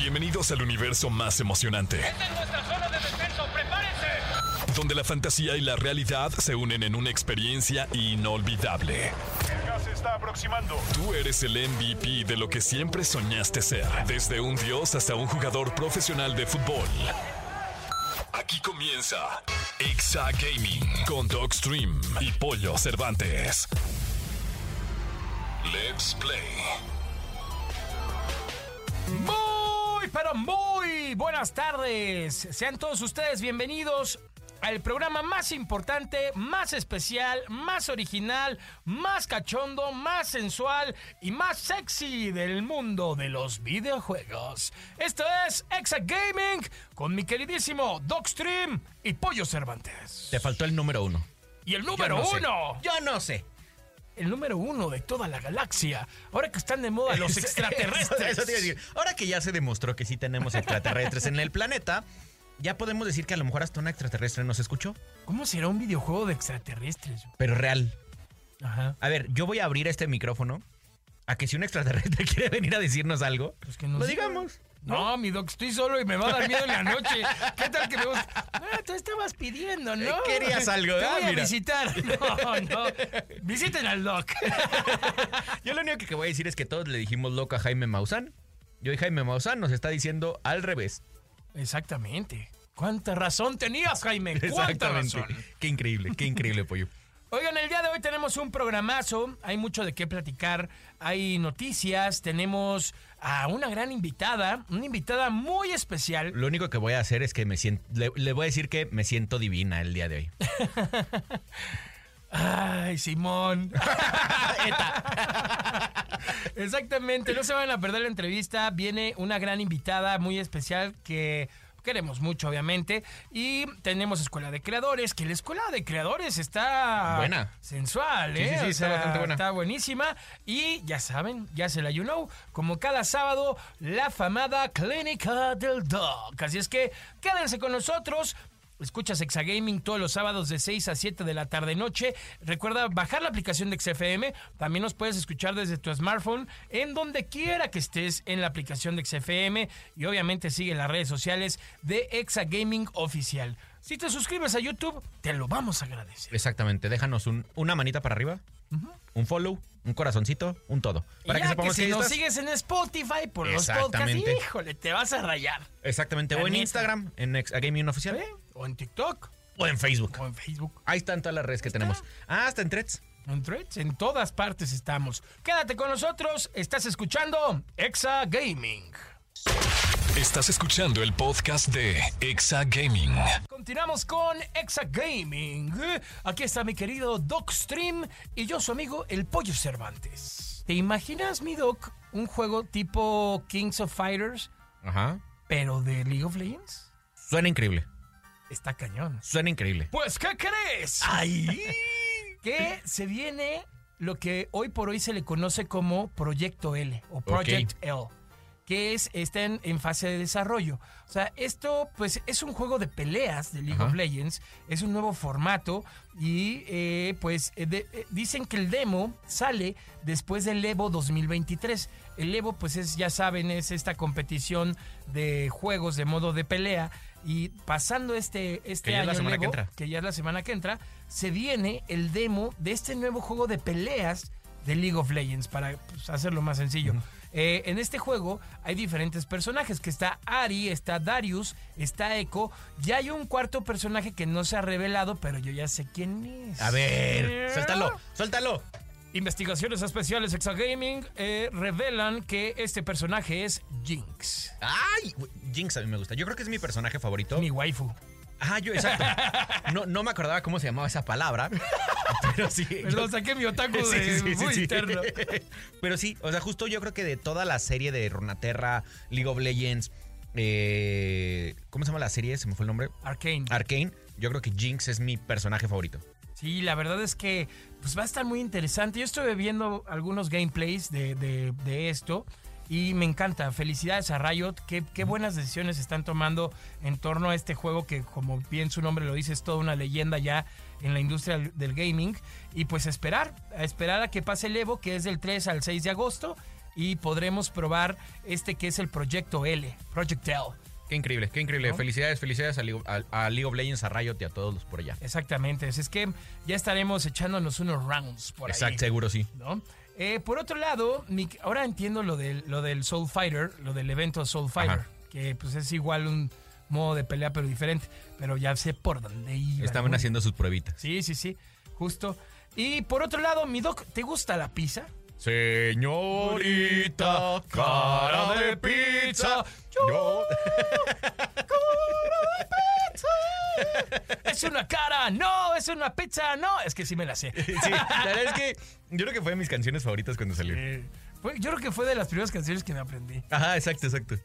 Bienvenidos al universo más emocionante. ¡Esta es nuestra zona de descenso! ¡Prepárense! Donde la fantasía y la realidad se unen en una experiencia inolvidable. El gas se está aproximando. Tú eres el MVP de lo que siempre soñaste ser. Desde un dios hasta un jugador profesional de fútbol. Aquí comienza Exa Gaming con Dogstream y Pollo Cervantes. Let's play. Pero muy buenas tardes. Sean todos ustedes bienvenidos al programa más importante, más especial, más original, más cachondo, más sensual y más sexy del mundo de los videojuegos. Esto es Exa Gaming con mi queridísimo Dogstream y Pollo Cervantes. Te faltó el número uno. Y el Yo número no sé. uno. Yo no sé. El número uno de toda la galaxia. Ahora que están de moda los extraterrestres. Eso, te iba a decir. Ahora que ya se demostró que sí tenemos extraterrestres en el planeta, ya podemos decir que a lo mejor hasta una extraterrestre nos escuchó, ¿Cómo será un videojuego de extraterrestres? pero real. Ajá. A ver, yo voy a abrir este micrófono a que si un extraterrestre quiere venir a decirnos algo, Pues que nos lo diga. digamos. No, mi doc, estoy solo y me va a dar miedo en la noche. ¿Qué tal que me vas- Ah, tú estabas pidiendo, ¿no? Eh, querías algo, Te ah, voy a mira. visitar. No, no. Visiten al doc. Yo lo único que voy a decir es que todos le dijimos loco a Jaime Maussan. Y hoy Jaime Maussan nos está diciendo al revés. Exactamente. ¿Cuánta razón tenías, Jaime? ¿Cuánta razón? Qué increíble, qué increíble, pollo. Oigan, el día de hoy tenemos un programazo, hay mucho de qué platicar, hay noticias, tenemos a una gran invitada, una invitada muy especial. Lo único que voy a hacer es que me siento. Le, le voy a decir que me siento divina el día de hoy. Ay, Simón. Exactamente, no se van a perder la entrevista. Viene una gran invitada muy especial que queremos mucho, obviamente. Y tenemos Escuela de Creadores, que la Escuela de Creadores está Buena. sensual, ¿eh? sí, sí, O está sea, bastante buena. Está buenísima. Y ya saben, ya se la you know, como cada sábado, la afamada Clínica del Dog. Así es que quédense con nosotros. Escuchas Exagaming todos los sábados de 6 a 7 de la tarde noche. Recuerda bajar la aplicación de XFM. También nos puedes escuchar desde tu smartphone en donde quiera que estés en la aplicación de XFM. Y obviamente sigue las redes sociales de Exagaming Oficial. Si te suscribes a YouTube, te lo vamos a agradecer. Exactamente. Déjanos un- una manita para arriba, un follow, un corazoncito, un todo. Para que ya sepamos que si que nos estás. sigues en Spotify por los podcasts, híjole, te vas a rayar. Exactamente. La O en neta. Instagram, en Ex- a Gaming Oficial. ¿Eh? O en TikTok, O en Facebook. o en Facebook. Ahí están todas las redes que tenemos. Ah, hasta en Threads. En Threads, en todas partes estamos. Quédate con nosotros, estás escuchando Exa Gaming. Estás escuchando el podcast de Exa Gaming. Continuamos con Exa Gaming. Aquí está mi querido Doc Stream y yo su amigo el Pollo Cervantes. ¿Te imaginas, mi Doc, un juego tipo Kings of Fighters, Ajá. pero de League of Legends? Suena increíble. Está cañón. Suena increíble. Pues, ¿qué crees? ¡Ay! que se viene lo que hoy por hoy se le conoce como Proyecto L o Project L, que es, está en, en fase de desarrollo. O sea, esto pues es un juego de peleas de League Ajá. of Legends, es un nuevo formato y eh, pues eh, de- eh, dicen que el demo sale después del Evo 2023. El Evo pues es, ya saben, es esta competición de juegos de modo de pelea y pasando este, este Que ya es año la el semana que entra. que ya es la semana que entra, se viene el demo de este nuevo juego de peleas de League of Legends, para pues, hacerlo más sencillo. Eh, en este juego hay diferentes personajes, que está Ari, está Darius, está Echo, y hay un cuarto personaje que no se ha revelado, pero yo ya sé quién es. A ver, suéltalo, suéltalo. Investigaciones especiales Exagaming eh, revelan que este personaje es Jinx, Ay, Jinx a mí me gusta. Yo creo que es mi personaje favorito. mi waifu. Ah, yo, exacto. No, no me acordaba cómo se llamaba esa palabra. Pero sí. Yo- saqué mi otaku Sí, de sí, sí, muy sí. interno. Pero sí, o sea, justo yo creo que de toda la serie de Runaterra, League of Legends, eh, ¿cómo se llama la serie? Se me fue el nombre. Arcane. Arcane. Yo creo que Jinx es mi personaje favorito. Sí, la verdad es que pues va a estar muy interesante. Yo estuve viendo algunos gameplays de, de- de esto y me encanta. Felicidades a Riot. Qué, qué buenas decisiones están tomando en torno a este juego que, como bien su nombre lo dice, es toda una leyenda ya en la industria del gaming. Y pues esperar, a esperar a que pase el Evo, que es del 3 al 6 de agosto. y podremos probar este que es el Proyecto L, Project L. Qué increíble, qué increíble. ¿No? Felicidades, felicidades a, League- a- a League of Legends, a Riot y a todos los por allá. Exactamente, es que ya estaremos echándonos unos rounds por ahí. Exacto, seguro sí. ¿no? Eh, por otro lado, ahora entiendo lo del, lo del Soul Fighter, lo del evento Soul Fighter, Ajá. que pues es igual un modo de pelea pero diferente, pero ya sé por dónde iba. Estaban haciendo sus pruebitas. Sí, sí, sí, justo. Y por otro lado, mi doc, ¿te gusta la pizza? Señorita, cara de pizza. Yo. Es una cara, no, es una pizza, no. Es que sí me la sé. Sí, la verdad es que yo creo que fue de mis canciones favoritas cuando salió. Eh, fue- yo creo que fue de las primeras canciones que me aprendí. Ajá, exacto, exacto.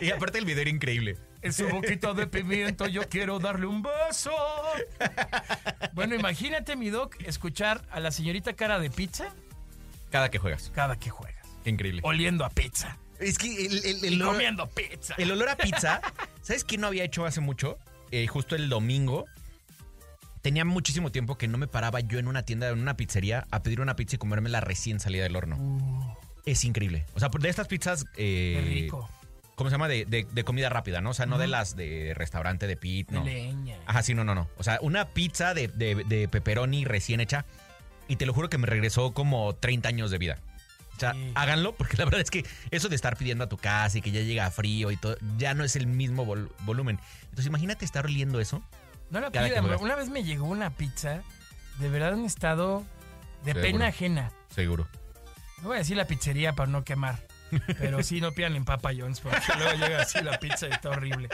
Y aparte el video era increíble. En su boquita de pimiento yo quiero darle un beso. Bueno, imagínate, mi doc, escuchar a la señorita cara de pizza Cada que juegas. cada que juegas. Increíble. Oliendo a pizza. Es que el, el- el Y olor, comiendo pizza. el olor a pizza, ¿sabes qué no había hecho hace mucho? Eh, justo el domingo. Tenía muchísimo tiempo que no me paraba yo en una tienda, en una pizzería, a pedir una pizza y comérmela recién salida del horno. Es increíble. O sea, de estas pizzas. eh, Uh, Qué rico. ¿Cómo se llama? De, de- de comida rápida, ¿no? O sea, no de las de restaurante de pit, no. Leña. Ajá, sí, no, no, no. O sea, una pizza de, de, de pepperoni recién hecha. Y te lo juro que me regresó como 30 años de vida. O sea, Sí. háganlo, porque la verdad es que eso de estar pidiendo a tu casa y que ya llega frío y todo, ya no es el mismo vol- volumen. Entonces, imagínate estar oliendo eso. No la pidan. juegas. Una vez me llegó una pizza, de verdad un estado de Seguro. pena ajena. Seguro. No voy a decir la pizzería para no quemar. Pero sí, no pidan en Papa John's porque luego llega así la pizza y está horrible.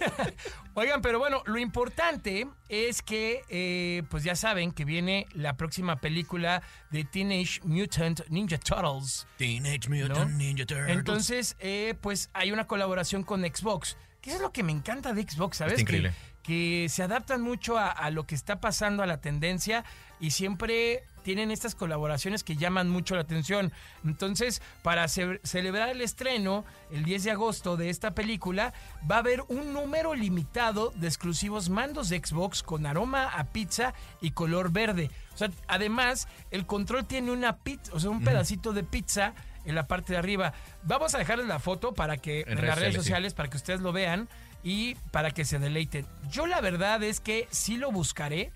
Oigan, pero bueno, lo importante es que, eh, pues ya saben que viene la próxima película de Teenage Mutant Ninja Turtles. Teenage Mutant Ninja Turtles. Entonces, eh, pues hay una colaboración con Xbox. Que eso es lo que me encanta de Xbox, ¿sabes? Increíble. Que, que se adaptan mucho a, a lo que está pasando, a la tendencia, y siempre tienen estas colaboraciones que llaman mucho la atención. Entonces, para ce- celebrar el estreno, el 10 de agosto de esta película, va a haber un número limitado de exclusivos mandos de Xbox con aroma a pizza y color verde. O sea, además, el control tiene una pizza, o sea, un pedacito de pizza en la parte de arriba. Vamos a dejarles la foto para que en, redes las redes sociales, sí. para que ustedes lo vean y para que se deleiten. Yo la verdad es que sí lo buscaré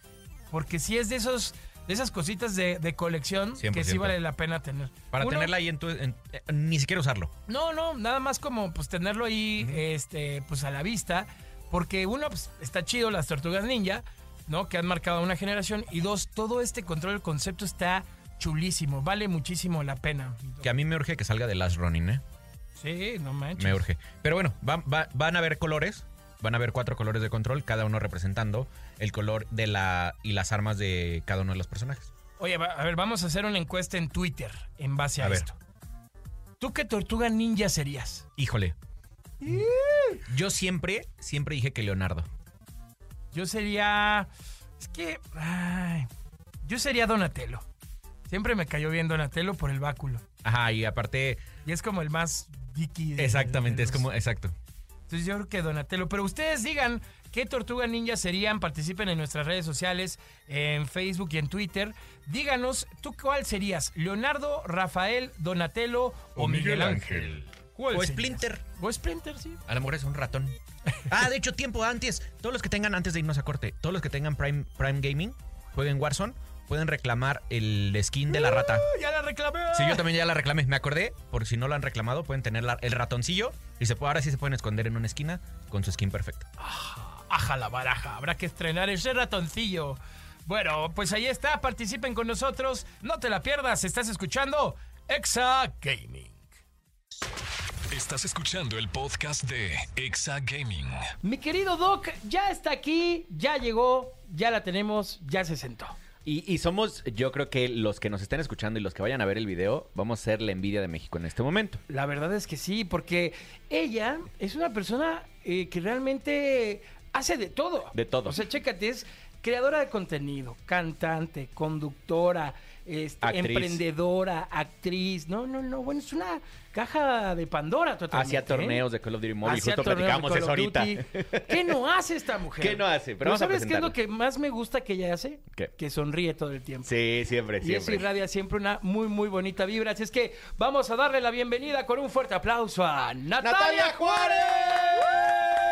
porque sí es de esos de esas cositas de, de colección que sí 100%. vale la pena tener. Para Uno- tenerla ahí en tu. en- eh, ni siquiera usarlo. No, no, nada más como pues tenerlo ahí este pues a la vista porque uno pues, está chido las tortugas ninja, ¿no? Que han marcado una generación y dos todo este control del concepto está chulísimo, vale muchísimo la pena. Que a mí me urge que salga de Last Running, ¿eh? Sí, no manches. Me urge. Pero bueno, va- va- van a haber colores. Van a haber cuatro colores de control, cada uno representando el color de la y las armas de cada uno de los personajes. Oye, a ver, vamos a hacer una encuesta en Twitter en base a, A ver. esto. ¿Tú qué tortuga ninja serías? Híjole. Yo siempre, siempre dije que Leonardo. Yo sería. Es que. ay, yo sería Donatello. Siempre me cayó bien Donatello por el báculo. Ajá, y aparte, Y es como el más geeky. de- exactamente, de es como, exacto. Entonces yo creo que Donatello. Pero ustedes digan qué tortuga ninja serían. Participen en nuestras redes sociales, en Facebook y en Twitter. Díganos, ¿tú cuál serías? ¿Leonardo, Rafael, Donatello o, Miguel Ángel? ¿Cuál O serías? Splinter. O Splinter, sí. A lo mejor es un ratón. Ah, de hecho, tiempo antes. Todos los que tengan, antes de irnos a corte, todos los que tengan Prime, Prime Gaming, jueguen Warzone, pueden reclamar el skin de la rata. ¡Ah, Ya la reclamé. Sí, yo también ya la reclamé. Me acordé, por si no lo han reclamado, pueden tener la- el ratoncillo y se, puede- ahora sí se pueden esconder en una esquina con su skin perfecta. Aja la baraja, habrá que estrenar ese ratoncillo. Bueno, pues ahí está, participen con nosotros, no te la pierdas, estás escuchando Exa Gaming. Estás escuchando el podcast de Exa Gaming. Mi querido Doc ya está aquí, ya llegó, ya la tenemos, ya se sentó. Y, y somos, yo creo que los que nos estén escuchando y los que vayan a ver el video, vamos a ser la envidia de México en este momento. La verdad es que sí, porque ella es una persona eh, que realmente hace de todo. De todo. O sea, chécate, es creadora de contenido, cantante, conductora, este, Actriz. emprendedora, actriz. No, no, no. Bueno, es una caja de Pandora totalmente. Hacía ¿eh? torneos de Call of Duty Mobile. Justo platicamos eso ahorita. ¿Qué no hace esta mujer? ¿Qué no hace? Pero ¿sabes qué es lo que más me gusta que ella hace? ¿Qué? Que sonríe todo el tiempo. Sí, siempre, Y eso siempre. irradia siempre una muy, muy bonita vibra. Así es que vamos a darle la bienvenida con un fuerte aplauso a Natalia, ¡Natalia Juárez! Ay,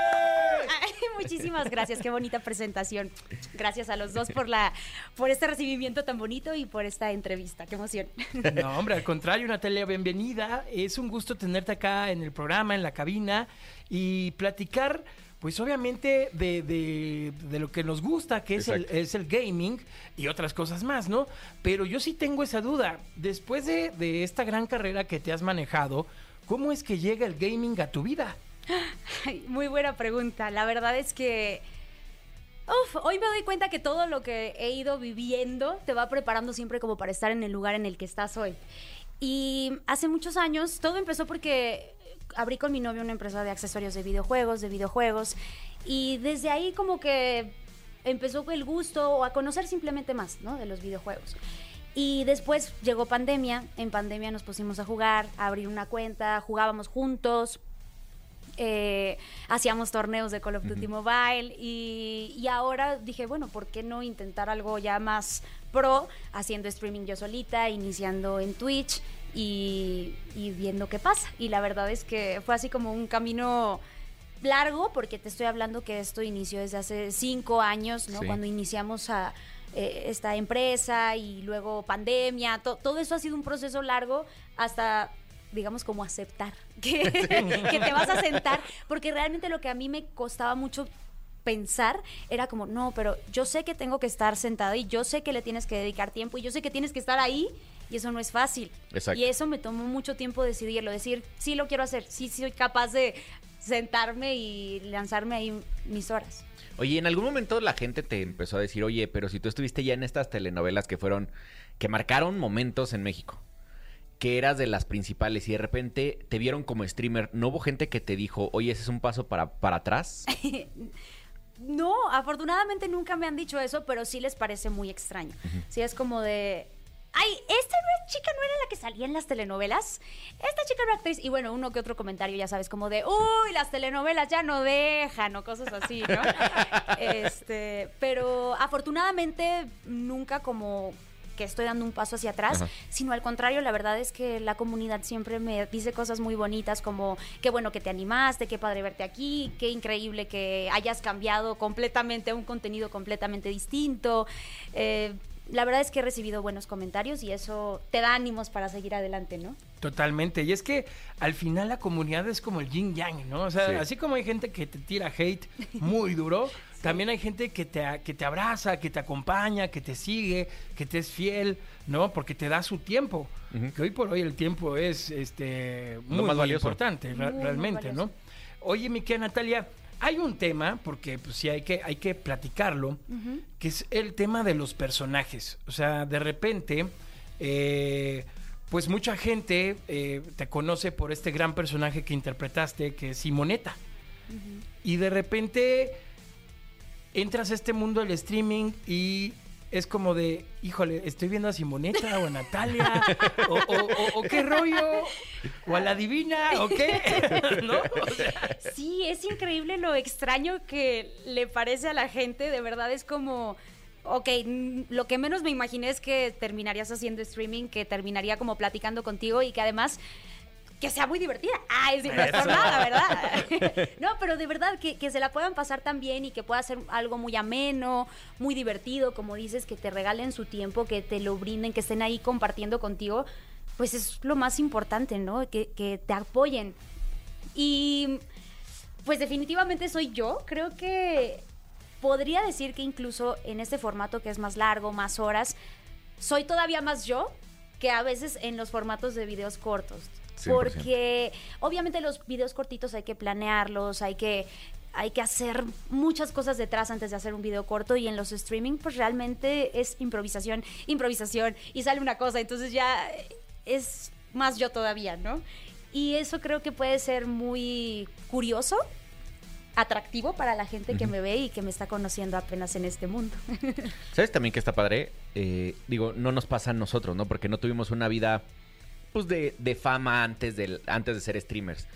muchísimas gracias, qué bonita presentación. Gracias a los dos por la por este recibimiento tan bonito y por esta entrevista. Qué emoción. No, hombre, al contrario, Natalia, bienvenida. Es un gusto tenerte acá en el programa, en la cabina y platicar, pues obviamente, de, de- de lo que nos gusta, que es el, es el gaming y otras cosas más, ¿no? Pero yo sí tengo esa duda. Después de, de esta gran carrera que te has manejado, ¿cómo es que llega el gaming a tu vida? Muy buena pregunta. La verdad es que uf, hoy me doy cuenta que todo lo que he ido viviendo te va preparando siempre como para estar en el lugar en el que estás hoy. Y hace muchos años todo empezó porque abrí con mi novio una empresa de accesorios de videojuegos, de videojuegos, y desde ahí como que empezó el gusto o a conocer simplemente más, ¿no? De los videojuegos. Y después llegó pandemia, en pandemia nos pusimos a jugar, a abrir una cuenta, jugábamos juntos, eh, hacíamos torneos de Call of Duty Mobile y, y ahora dije, bueno, ¿por qué no intentar algo ya más pro, haciendo streaming yo solita, iniciando en Twitch y, y viendo qué pasa? Y la verdad es que fue así como un camino largo, porque te estoy hablando que esto inició desde hace cinco años, ¿no? Sí. Cuando iniciamos a eh, esta empresa y luego pandemia, to- todo eso ha sido un proceso largo hasta digamos como aceptar que, que te vas a sentar, porque realmente lo que a mí me costaba mucho pensar era como, no, pero yo sé que tengo que estar sentada y yo sé que le tienes que dedicar tiempo y yo sé que tienes que estar ahí y eso no es fácil. Exacto. Y eso me tomó mucho tiempo decidirlo, decir, sí lo quiero hacer, sí soy capaz de sentarme y lanzarme ahí mis horas. Oye, en algún momento la gente te empezó a decir, oye, pero si tú estuviste ya en estas telenovelas que fueron, que marcaron momentos en México, que eras de las principales y de repente te vieron como streamer, ¿no hubo gente que te dijo, oye, ese es un paso para, para atrás? No, afortunadamente nunca me han dicho eso, pero sí les parece muy extraño. Sí, es como de. Ay, esta chica no era la que salía en las telenovelas. Esta chica era actriz. Y bueno, uno que otro comentario, ya sabes, como de, uy, las telenovelas ya no dejan o cosas así, ¿no? este, pero afortunadamente nunca como que estoy dando un paso hacia atrás, Ajá. sino al contrario, la verdad es que la comunidad siempre me dice cosas muy bonitas como qué bueno que te animaste, qué padre verte aquí, qué increíble que hayas cambiado completamente a un contenido completamente distinto. Eh, la verdad es que he recibido buenos comentarios y eso te da ánimos para seguir adelante, ¿no? Totalmente. Y es que al final la comunidad es como el yin yang, ¿no? O sea, Sí. así como hay gente que te tira hate muy duro, también hay gente que te, que te abraza, que te acompaña, que te sigue, que te es fiel, ¿no? Porque te da su tiempo. Que hoy por hoy el tiempo es este muy, más muy valioso. importante, muy realmente, ¿no? Oye, mi querida Natalia, hay un tema, porque pues sí hay que, hay que platicarlo, que es el tema de los personajes. O sea, de repente, eh, pues mucha gente eh, te conoce por este gran personaje que interpretaste, que es Simoneta. Y de repente entras a este mundo del streaming y es como de, híjole, estoy viendo a Simoneta o a Natalia, o, qué rollo, o a la divina, o qué, ¿no? Sí, es increíble lo extraño que le parece a la gente. De verdad es como. Ok, lo que menos me imaginé es que terminarías haciendo streaming, que terminaría como platicando contigo y que además que sea muy divertida. Ah, es, nada, ¿verdad? no, pero de verdad que, que se la puedan pasar tan bien y que pueda ser algo muy ameno, muy divertido, como dices, que te regalen su tiempo, que te lo brinden, que estén ahí compartiendo contigo, pues es lo más importante, ¿no? Que, que te apoyen. Y pues definitivamente soy yo. Creo que podría decir que incluso en este formato que es más largo, más horas, soy todavía más yo que a veces en los formatos de videos cortos. 100%. Porque obviamente los videos cortitos hay que planearlos, hay que hay que hacer muchas cosas detrás antes de hacer un video corto y en los streaming pues realmente es improvisación, improvisación y sale una cosa, entonces ya es más yo todavía, ¿no? Y eso creo que puede ser muy curioso atractivo para la gente que me ve y que me está conociendo apenas en este mundo. ¿Sabes también que está padre? Eh, digo, no nos pasa a nosotros, ¿no? Porque no tuvimos una vida, de, de fama antes, del, antes de ser streamers.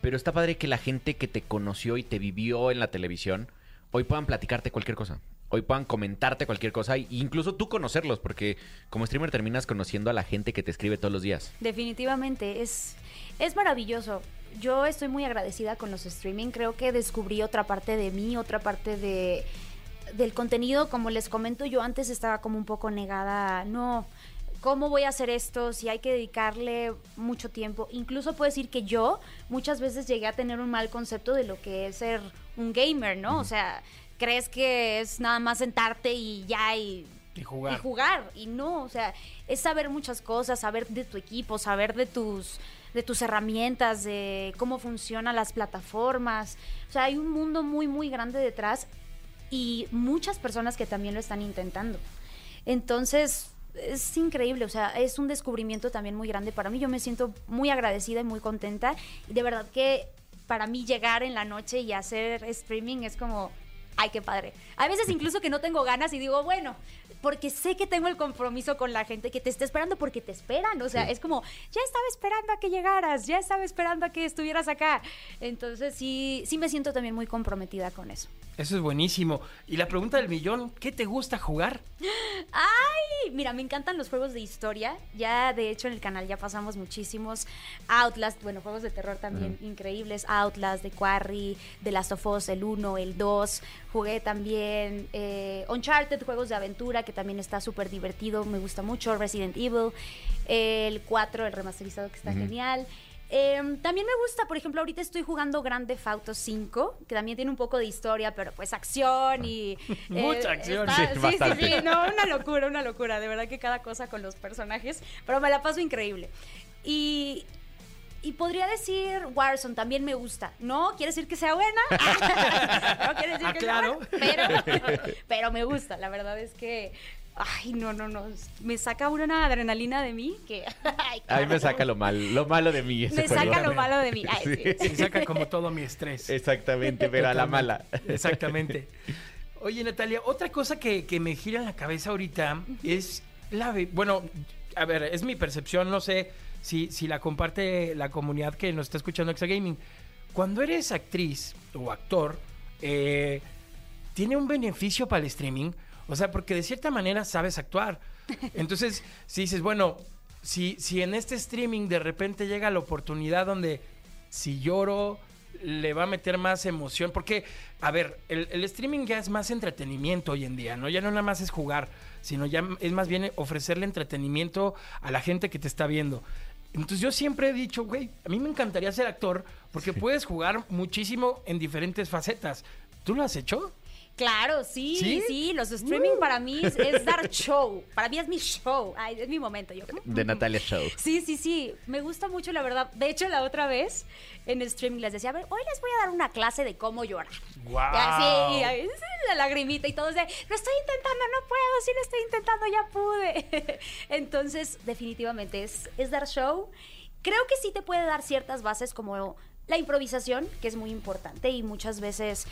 Pero está padre que la gente que te conoció y te vivió en la televisión, hoy puedan platicarte cualquier cosa. Hoy puedan comentarte cualquier cosa e incluso tú conocerlos, porque como streamer terminas conociendo a la gente que te escribe todos los días. Definitivamente, es, es maravilloso. Yo estoy muy agradecida con los streaming. Creo que descubrí otra parte de mí, otra parte de, del contenido. Como les comento, yo antes estaba como un poco negada. No, ¿cómo voy a hacer esto? Si hay que dedicarle mucho tiempo. Incluso puedo decir que yo muchas veces llegué a tener un mal concepto de lo que es ser un gamer, ¿no? O sea, crees que es nada más sentarte y ya y Y jugar. y jugar. Y no, o sea, es saber muchas cosas, saber de tu equipo, saber de tus de tus herramientas, de cómo funcionan las plataformas. O sea, hay un mundo muy, muy grande detrás y muchas personas que también lo están intentando. Entonces, es increíble, o sea, es un descubrimiento también muy grande para mí. Yo me siento muy agradecida y muy contenta. Y de verdad que para mí llegar en la noche y hacer streaming es como, ay, qué padre. A veces incluso que no tengo ganas y digo, bueno, porque sé que tengo el compromiso con la gente que te está esperando porque te esperan. O sea, es como, ya estaba esperando a que llegaras, ya estaba esperando a que estuvieras acá. Entonces sí, sí me siento también muy comprometida con eso. Eso es buenísimo. Y la pregunta del millón, ¿qué te gusta jugar? ¡Ay! Mira, me encantan los juegos de historia. Ya, de hecho, en el canal ya pasamos muchísimos. Outlast, bueno, juegos de terror también increíbles. Outlast, The Quarry, The Last of Us, el 1, el 2. Jugué también eh, Uncharted, juegos de aventura, que también está súper divertido. Me gusta mucho. Resident Evil. El 4, el remasterizado, que está genial. Em, también me gusta, por ejemplo, ahorita estoy jugando Grand Theft Auto 5, que también tiene un poco de historia, pero pues acción y... Mucha acción. está- Sí, sí, sí, sí, no, una locura, una locura, de verdad que cada cosa con los personajes, pero me la paso increíble. Y... Y podría decir Warzone también me gusta. No quiere decir que sea buena. no quiere decir que sea Aclaro. buena, pero, pero me gusta. La verdad es que ay, no, no, no, me saca una adrenalina de mí que ay, A mí me saca lo mal, lo malo de mí. Me juego. saca lo malo de mí. Ay, sí. Se saca como todo mi estrés. Exactamente, pero a la mala. Exactamente. Oye, Natalia, otra cosa que, que me gira en la cabeza ahorita es la... Bueno, a ver, es mi percepción, no sé si, si la comparte la comunidad que nos está escuchando Exa Gaming. Cuando eres actriz o actor, eh, tiene un beneficio para el streaming. O sea, porque de cierta manera sabes actuar. Entonces, si dices, bueno, si, si en este streaming de repente llega la oportunidad donde si lloro le va a meter más emoción, porque, a ver, el, el streaming ya es más entretenimiento hoy en día, ¿no? Ya no nada más es jugar, sino ya es más bien ofrecerle entretenimiento a la gente que te está viendo. Entonces yo siempre he dicho, güey, a mí me encantaría ser actor porque puedes jugar muchísimo en diferentes facetas. ¿Tú lo has hecho? Claro, sí, ¿Sí? sí, los streaming para mí es, es dar show. Para mí es mi show. Ay, es mi momento. Yo. De Natalia Show. Sí, sí, sí. Me gusta mucho, la verdad. De hecho, la otra vez en streaming les decía, a ver, hoy les voy a dar una clase de cómo llorar. Así, ahí, la lagrimita y todo. de, Lo estoy intentando, no puedo, sí lo estoy intentando, ya pude. Entonces, definitivamente es, es dar show. Creo que sí te puede dar ciertas bases como la improvisación, que es muy importante y muchas veces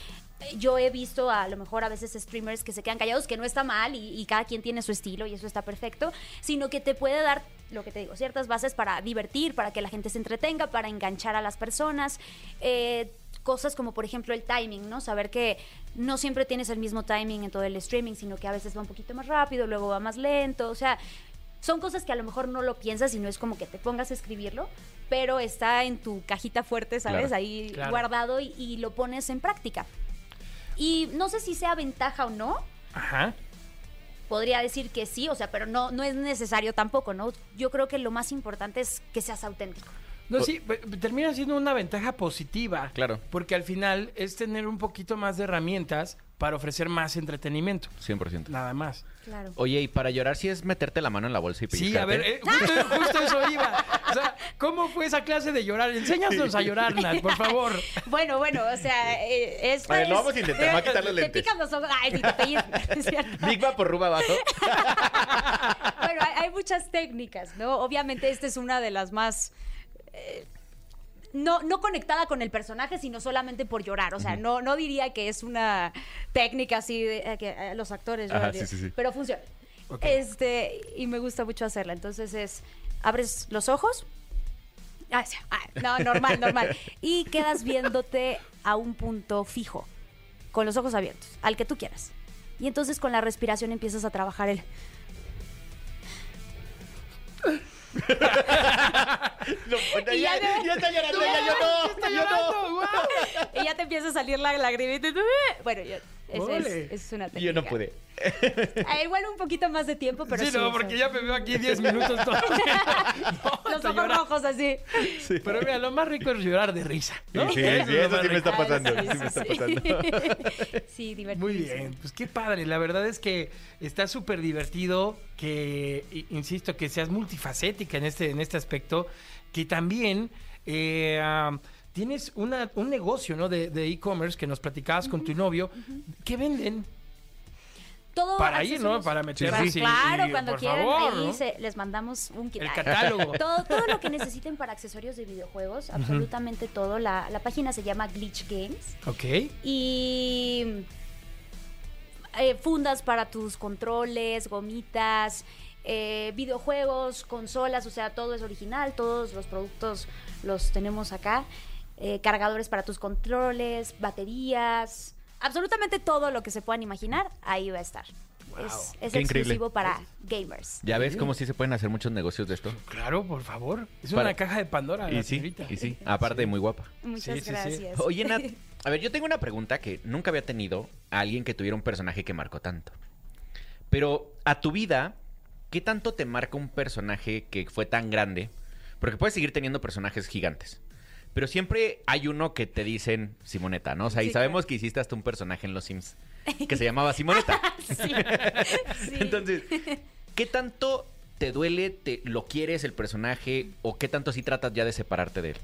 yo he visto a lo mejor a veces streamers que se quedan callados, que no está mal y, y cada quien tiene su estilo y eso está perfecto, sino que te puede dar lo que te digo, ciertas bases para divertir, para que la gente se entretenga, para enganchar a las personas. Eh, cosas como por ejemplo el timing, ¿no? Saber que no siempre tienes el mismo timing en todo el streaming, sino que a veces va un poquito más rápido, luego va más lento, o sea, son cosas que a lo mejor no lo piensas y no es como que te pongas a escribirlo, pero está en tu cajita fuerte, ¿sabes? Claro. Ahí Claro. guardado y, y lo pones en práctica. Y no sé si sea ventaja o no, Ajá. podría decir que sí, o sea, pero no, no es necesario tampoco, ¿no? Yo creo que lo más importante es que seas auténtico. No, sí, termina siendo una ventaja positiva. Claro. Porque al final es tener un poquito más de herramientas para ofrecer más entretenimiento. 100%. Nada más. Claro. Oye, y para llorar sí es meterte la mano en la bolsa y Sí, a ver, eh, justo, justo eso iba. O sea, ¿cómo fue esa clase de llorar? Enséñanos a llorar, Nat, por favor. Bueno, bueno, o sea, eh, es... A ver, lo es- vamos a intentar, voy a quitar los Te lentes. pican los ojos. Ay, sí, te cierto. Big Va por Ruba abajo. Bueno, hay, hay muchas técnicas, ¿no? Obviamente esta es una de las más... eh, no, no conectada con el personaje, sino solamente por llorar. O sea, no, no diría que es una técnica así de eh, que eh, los actores Ajá, sí, sí, sí. pero funciona. Este, y me gusta mucho hacerla. Entonces es, abres los ojos. Ah, sí, ah, no, normal, normal. Y quedas viéndote a un punto fijo, con los ojos abiertos, al que tú quieras. Y entonces con la respiración empiezas a trabajar el... Y ya te- ya está llorando, ya yo no, yo no. Y ya te empieza a salir la lagrimita. "Eh". Bueno, yo, Órale. es, esa es una técnica. Yo no pude. Ah, igual un poquito más de tiempo, pero sí. sí, no, porque ya me veo aquí 10 minutos todo. No, Los ojos rojos así. Pero mira, lo más rico es llorar de risa. ¿no? Sí, sí, eso sí me está pasando, sí me está pasando. Sí, divertido. Muy bien, pues qué padre. La verdad es que está súper divertido que, insisto, que seas multifacética en este, en este aspecto, que también eh, tienes una, un negocio ¿no? de de e-commerce que nos platicabas con tu novio. ¿Qué venden? Todo Para ir, ¿no? Para meterse Pues y- claro, y, cuando por quieran, favor, ahí ¿no? se- les mandamos un kit. El catálogo. Todo, todo lo que necesiten para accesorios de videojuegos, absolutamente todo. La, la página se llama Glitch Games. Ok. Y eh, fundas para tus controles, gomitas, eh, videojuegos, consolas, o sea, todo es original, todos los productos los tenemos acá. Eh, cargadores para tus controles, baterías, absolutamente todo lo que se puedan imaginar, ahí va a estar. Es, es Qué increíble. exclusivo para gamers. ¿Ya ves cómo sí se pueden hacer muchos negocios de esto? Claro, por favor. Es Para- una caja de Pandora. Y la sí, señorita. y sí. Aparte, muy guapa. Muchas Sí, sí, sí. gracias. Oye, Nat, a ver, yo tengo una pregunta que nunca había tenido a alguien que tuviera un personaje que marcó tanto. Pero a tu vida, ¿qué tanto te marca un personaje que fue tan grande? Porque puedes seguir teniendo personajes gigantes. Pero siempre hay uno que te dicen Simoneta, ¿no? O sea, y sabemos claro. que hiciste hasta un personaje en Los Sims que se llamaba Simoneta. Sí. Sí. Entonces, ¿qué tanto te duele, te, lo quieres el personaje o qué tanto sí tratas ya de separarte de él?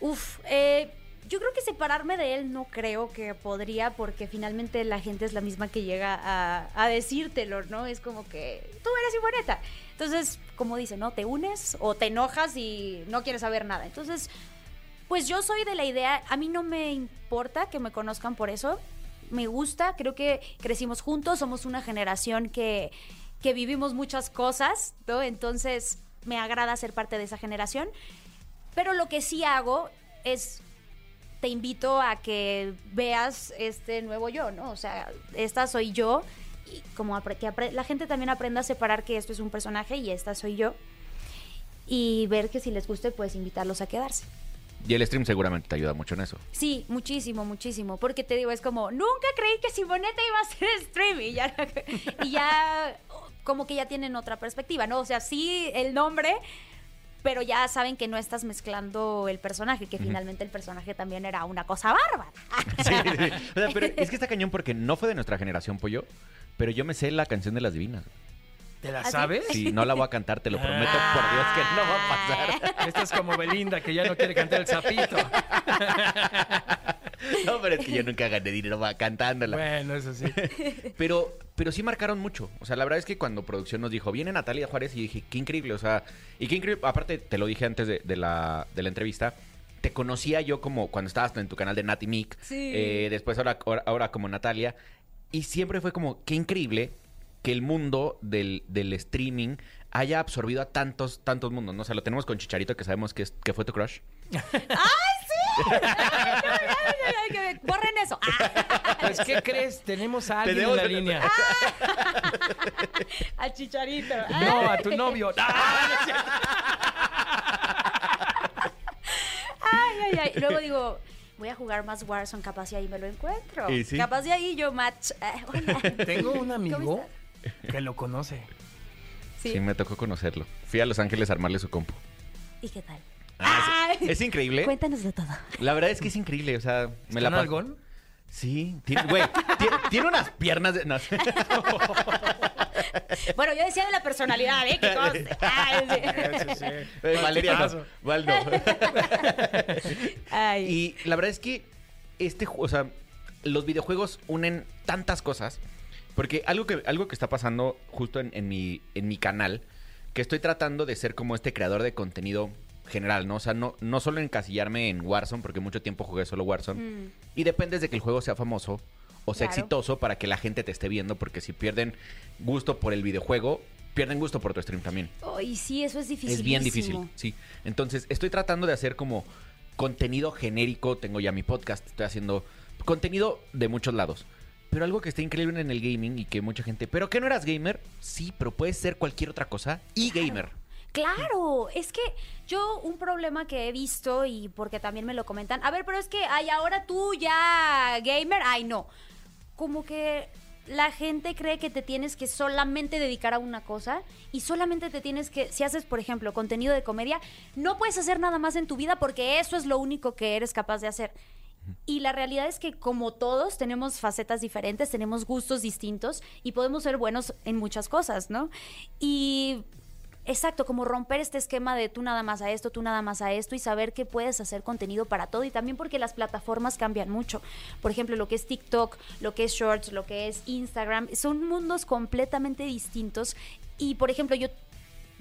Uf, eh, yo creo que separarme de él no creo que podría porque finalmente la gente es la misma que llega a, a decírtelo, ¿no? Es como que tú eres Simoneta. Entonces, como dice, ¿no? Te unes o te enojas y no quieres saber nada. Entonces, pues yo soy de la idea, a mí no me importa que me conozcan por eso. Me gusta, creo que crecimos juntos, somos una generación que, que vivimos muchas cosas, ¿no? Entonces, me agrada ser parte de esa generación. Pero lo que sí hago es te invito a que veas este nuevo yo, ¿no? O sea, esta soy yo y como que la gente también aprenda a separar que esto es un personaje y esta soy yo y ver que si les guste pues invitarlos a quedarse. Y el stream seguramente te ayuda mucho en eso. Sí, muchísimo, muchísimo, porque te digo, es como, nunca creí que Simoneta iba a hacer stream y ya, y ya como que ya tienen otra perspectiva, ¿no? O sea, sí el nombre, pero ya saben que no estás mezclando el personaje, que finalmente el personaje también era una cosa bárbara. Sí, sí. O sea, pero es que está cañón porque no fue de nuestra generación, Pollo, pero yo me sé la canción de las divinas. ¿Te la ¿Ah, sabes? Sí, no la voy a cantar, te lo prometo por Dios que no va a pasar. Esta es como Belinda, que ya no quiere cantar el sapito. No, pero es que yo nunca gané dinero va cantándola. Bueno, eso sí. Pero, pero sí marcaron mucho. O sea, la verdad es que cuando producción nos dijo, viene Natalia Juárez, y dije, qué increíble. O sea, y qué increíble. Aparte, te lo dije antes de, de la, de la entrevista. Te conocía yo como cuando estabas en tu canal de Nati Mic. Sí. eh, después ahora, ahora, ahora como Natalia. Y siempre fue como, qué increíble que el mundo del, del streaming haya absorbido a tantos, tantos mundos. ¿no? O sea, lo tenemos con Chicharito, que sabemos que, es, que fue tu crush. Ay, ay, ay, que Borren eso. Ah, Pues, ¿qué crees? Tenemos a alguien Tenemos- en la línea. a Chicharito. Ah, No, a tu novio. ¡Ah! Ay, ay, ay. Luego digo, voy a jugar más Warzone, capaz y ahí me lo encuentro. Y sí. Capaz y ahí yo match. eh, hola. Tengo un ¿Cómo amigo que lo conoce. Sí. Sí, me tocó conocerlo. Fui a Los Ángeles a armarle su compu. ¿Y qué tal? Ah, es, increíble. Cuéntanos de todo. La verdad es que es increíble, o sea, me la ¿Está paso- algón? Sí, tiene, güey, tiene, tiene unas piernas de... no. Bueno, yo decía de la personalidad, ¿eh? Que conste. Ay, sí. Eh, Valeria no, Paso. Val no. Ay. Y la verdad es que este, o sea, los videojuegos unen tantas cosas. Porque algo que, algo que está pasando justo en, en mi, en mi canal, que estoy tratando de ser como este creador de contenido general, ¿no? O sea, no, no solo encasillarme en Warzone, porque mucho tiempo jugué solo Warzone. Mm. Y dependes de que el juego sea famoso o sea Claro. exitoso para que la gente te esté viendo, porque si pierden gusto por el videojuego, pierden gusto por tu stream también. Ay, sí, eso es difícil. Es bien difícil, sí. Entonces, estoy tratando de hacer como contenido genérico. Tengo ya mi podcast, estoy haciendo contenido de muchos lados. Pero algo que está increíble en el gaming y que mucha gente, ¿pero que no eras gamer? Sí, pero puedes ser cualquier otra cosa y gamer. Claro, es que yo un problema que he visto y porque también me lo comentan, a ver, pero es que, ay, ahora tú ya gamer, ay, no. Como que la gente cree que te tienes que solamente dedicar a una cosa y solamente te tienes que, si haces, por ejemplo, contenido de comedia, no puedes hacer nada más en tu vida porque eso es lo único que eres capaz de hacer. Y la realidad es que como todos tenemos facetas diferentes, tenemos gustos distintos y podemos ser buenos en muchas cosas, ¿no? Y exacto, como romper este esquema de tú nada más a esto, tú nada más a esto y saber que puedes hacer contenido para todo y también porque las plataformas cambian mucho. Por ejemplo, lo que es TikTok, lo que es Shorts, lo que es Instagram, son mundos completamente distintos y por ejemplo, yo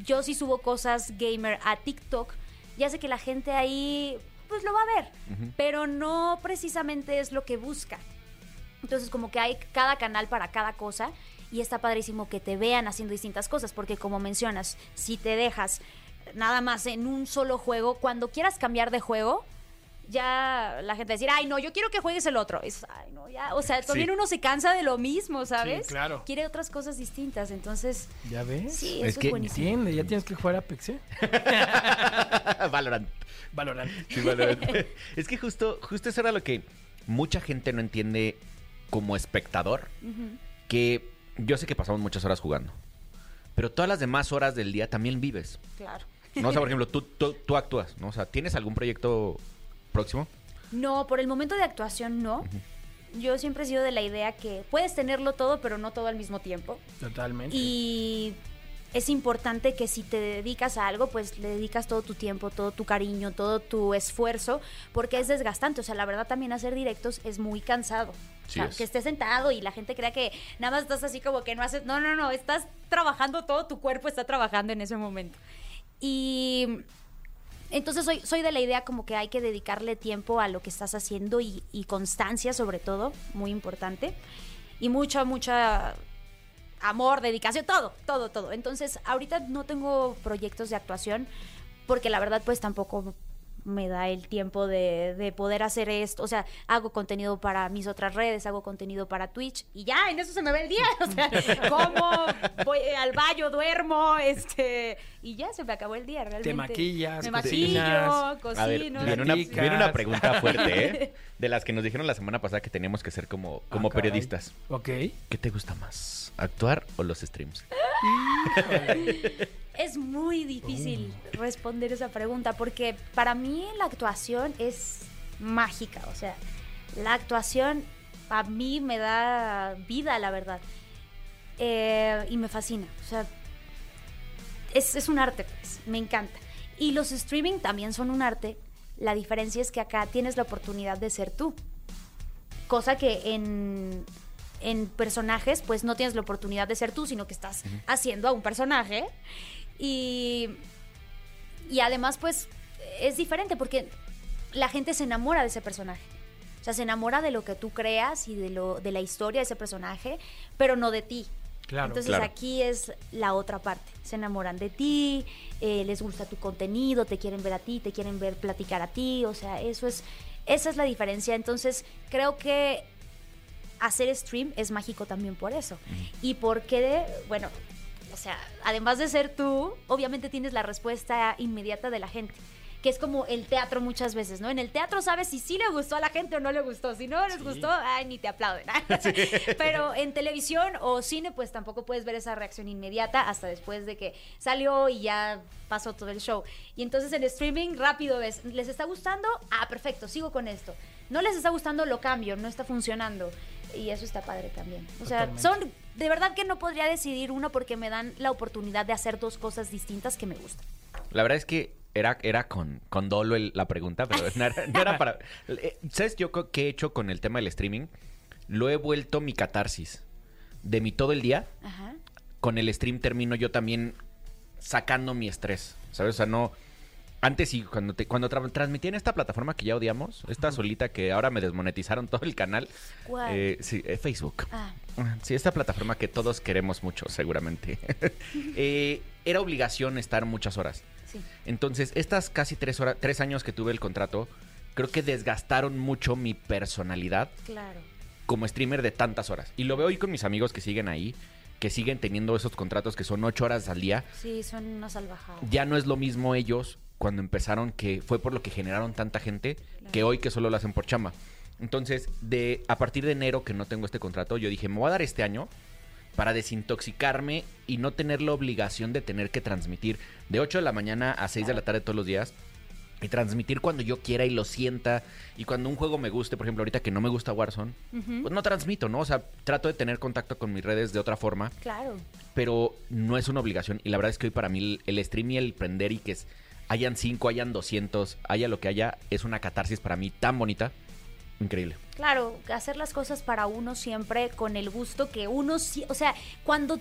yo sí subo cosas gamer a TikTok, ya sé que la gente ahí pues lo va a ver, pero no precisamente es lo que busca. Entonces como que hay cada canal para cada cosa y está padrísimo que te vean haciendo distintas cosas, porque como mencionas, si te dejas nada más en un solo juego, cuando quieras cambiar de juego, ya la gente va a decir, ay, no, yo quiero que juegues el otro. Es, ay, no, ya, o sea, también Sí. uno se cansa de lo mismo, ¿sabes? claro. Quiere otras cosas distintas, entonces, ¿Ya ves? sí, Es eso que es buenísimo. Entiende, ya tienes que jugar Apex, ¿eh? Valorant. Valorant. Sí, Valorant. es que justo, justo eso era lo que mucha gente no entiende como espectador. Que yo sé que pasamos muchas horas jugando. Pero todas las demás horas del día también vives. Claro. ¿no? O sea, por ejemplo, tú, tú, tú actúas, ¿no? O sea, ¿tienes algún proyecto próximo? No, por el momento de actuación no. Yo siempre he sido de la idea que puedes tenerlo todo, pero no todo al mismo tiempo. Totalmente. Y es importante que si te dedicas a algo, pues le dedicas todo tu tiempo, todo tu cariño, todo tu esfuerzo, porque es desgastante. O sea, la verdad también hacer directos es muy cansado. Sí o sea, es. que estés sentado y la gente crea que nada más estás así como que no haces... No, no, no, estás trabajando, todo tu cuerpo está trabajando en ese momento. Y entonces soy, soy de la idea como que hay que dedicarle tiempo a lo que estás haciendo y, y constancia sobre todo, muy importante. Y mucha, mucha amor, dedicación, todo, todo, todo. Entonces ahorita no tengo proyectos de actuación porque la verdad pues tampoco me da el tiempo de, de poder hacer esto. O sea, hago contenido para mis otras redes, hago contenido para Twitch y ya, en eso se me va el día. O sea, como, voy al baño, duermo, este, y ya se me acabó el día realmente. maquillas, Me cocinas. maquillo, cocino. A ver, viene una, platicas. viene una pregunta fuerte, ¿eh? De las que nos dijeron la semana pasada que teníamos que ser como, como Ah, periodistas. Ok. ¿Qué te gusta más? ¿Actuar o los streams? Es muy difícil responder esa pregunta porque para mí la actuación es mágica. O sea, la actuación a mí me da vida, la verdad. Eh, y me fascina. O sea, es, es un arte, pues. Me encanta. Y los streaming también son un arte. La diferencia es que acá tienes la oportunidad de ser tú. Cosa que en, en personajes, pues no tienes la oportunidad de ser tú, sino que estás haciendo a un personaje. Y, y además, pues es diferente porque la gente se enamora de ese personaje. O sea, se enamora de lo que tú creas y de, lo, de la historia de ese personaje, pero no de ti. Claro. Entonces Claro. aquí es la otra parte. Se enamoran de ti, eh, les gusta tu contenido, te quieren ver a ti, te quieren ver platicar a ti. O sea, eso es, esa es la diferencia. Entonces creo que hacer stream es mágico también por eso. Y porque, bueno, o sea, además de ser tú, obviamente tienes la respuesta inmediata de la gente. Que es como el teatro muchas veces, ¿no? En el teatro sabes si sí le gustó a la gente o no le gustó. Si no les gustó, ay, ni te aplauden. Pero en televisión o cine, pues tampoco puedes ver esa reacción inmediata hasta después de que salió y ya pasó todo el show. Y entonces en streaming rápido ves, ¿les está gustando? Ah, perfecto, sigo con esto. No les está gustando, lo cambio, no está funcionando. Y eso está padre también. O sea, Totalmente. son, de verdad que no podría decidir uno porque me dan la oportunidad de hacer dos cosas distintas que me gustan. La verdad es que era, era con, con dolo el- la pregunta, pero no era, no era para... Eh, ¿Sabes yo qué he hecho con el tema del streaming? Lo he vuelto mi catarsis. De mi todo el día, Ajá. con el stream termino yo también sacando mi estrés. ¿Sabes? O sea, no... Antes sí, cuando, te, cuando tra- transmití en esta plataforma que ya odiamos, esta solita que ahora me desmonetizaron todo el canal. ¿Cuál? eh, sí, eh, Facebook. Ah, Sí, esta plataforma que todos queremos mucho, seguramente. Eh, era obligación estar muchas horas. sí. Entonces, estas casi tres, horas, tres años que tuve el contrato, creo que desgastaron mucho mi personalidad Claro. como streamer de tantas horas. Y lo veo hoy con mis amigos que siguen ahí, que siguen teniendo esos contratos que son ocho horas al día. Sí, son una salvajada. Ya no es lo mismo ellos cuando empezaron, que fue por lo que generaron tanta gente, que hoy que solo lo hacen por chamba. Entonces, de, a partir de enero que no tengo este contrato, yo dije, me voy a dar este año para desintoxicarme y no tener la obligación de tener que transmitir de 8 de la mañana a 6 de la tarde todos los días. Y transmitir cuando yo quiera y lo sienta. Y cuando un juego me guste, por ejemplo, ahorita que no me gusta Warzone, pues no transmito, ¿no? O sea, trato de tener contacto con mis redes de otra forma Claro. pero no es una obligación. Y la verdad es que hoy para mí el, el stream y el prender y que es- hayan 5, hayan 200, haya lo que haya, es una catarsis para mí tan bonita. Increíble. Claro, hacer las cosas para uno siempre con el gusto que uno, sí- o sea, cuando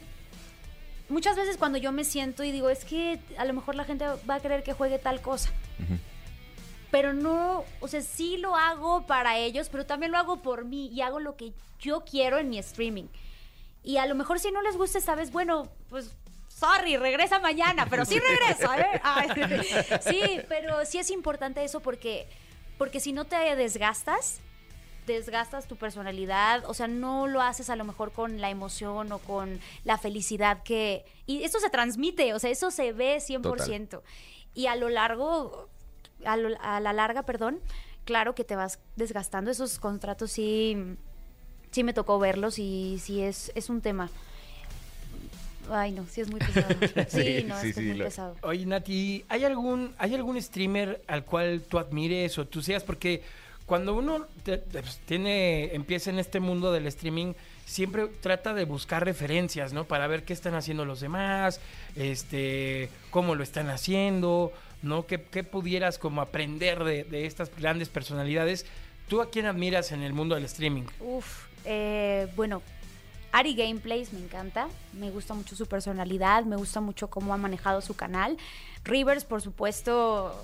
muchas veces cuando yo me siento y digo, es que a lo mejor la gente va a querer que juegue tal cosa. Pero no, o sea, sí lo hago para ellos, pero también lo hago por mí y hago lo que yo quiero en mi streaming. Y a lo mejor si no les gusta vez, bueno, pues sorry, regresa mañana, pero sí regreso, ¿eh? Ay, sí, pero sí es importante eso porque, porque si no te desgastas, desgastas tu personalidad, o sea, no lo haces a lo mejor con la emoción o con la felicidad que... Y eso se transmite, o sea, eso se ve 100%. Y a lo largo, a, lo- a la larga, perdón, claro que te vas desgastando. Esos contratos sí, sí me tocó verlos y sí es, es un tema. Ay, no, sí es muy pesado. Sí, Sí, no, sí, es que sí, es muy lo- pesado. Oye, Nati, ¿hay algún, ¿hay algún streamer al cual tú admires o tú seas? Porque cuando uno te- te- pues, tiene, empieza en este mundo del streaming, siempre trata de buscar referencias, ¿no? Para ver qué están haciendo los demás, este, cómo lo están haciendo, ¿no? ¿Qué, qué pudieras como aprender de, de estas grandes personalidades? ¿Tú a quién admiras en el mundo del streaming? Uf, eh, bueno, Ari Gameplays me encanta, me gusta mucho su personalidad, me gusta mucho cómo ha manejado su canal. Rivers, por supuesto,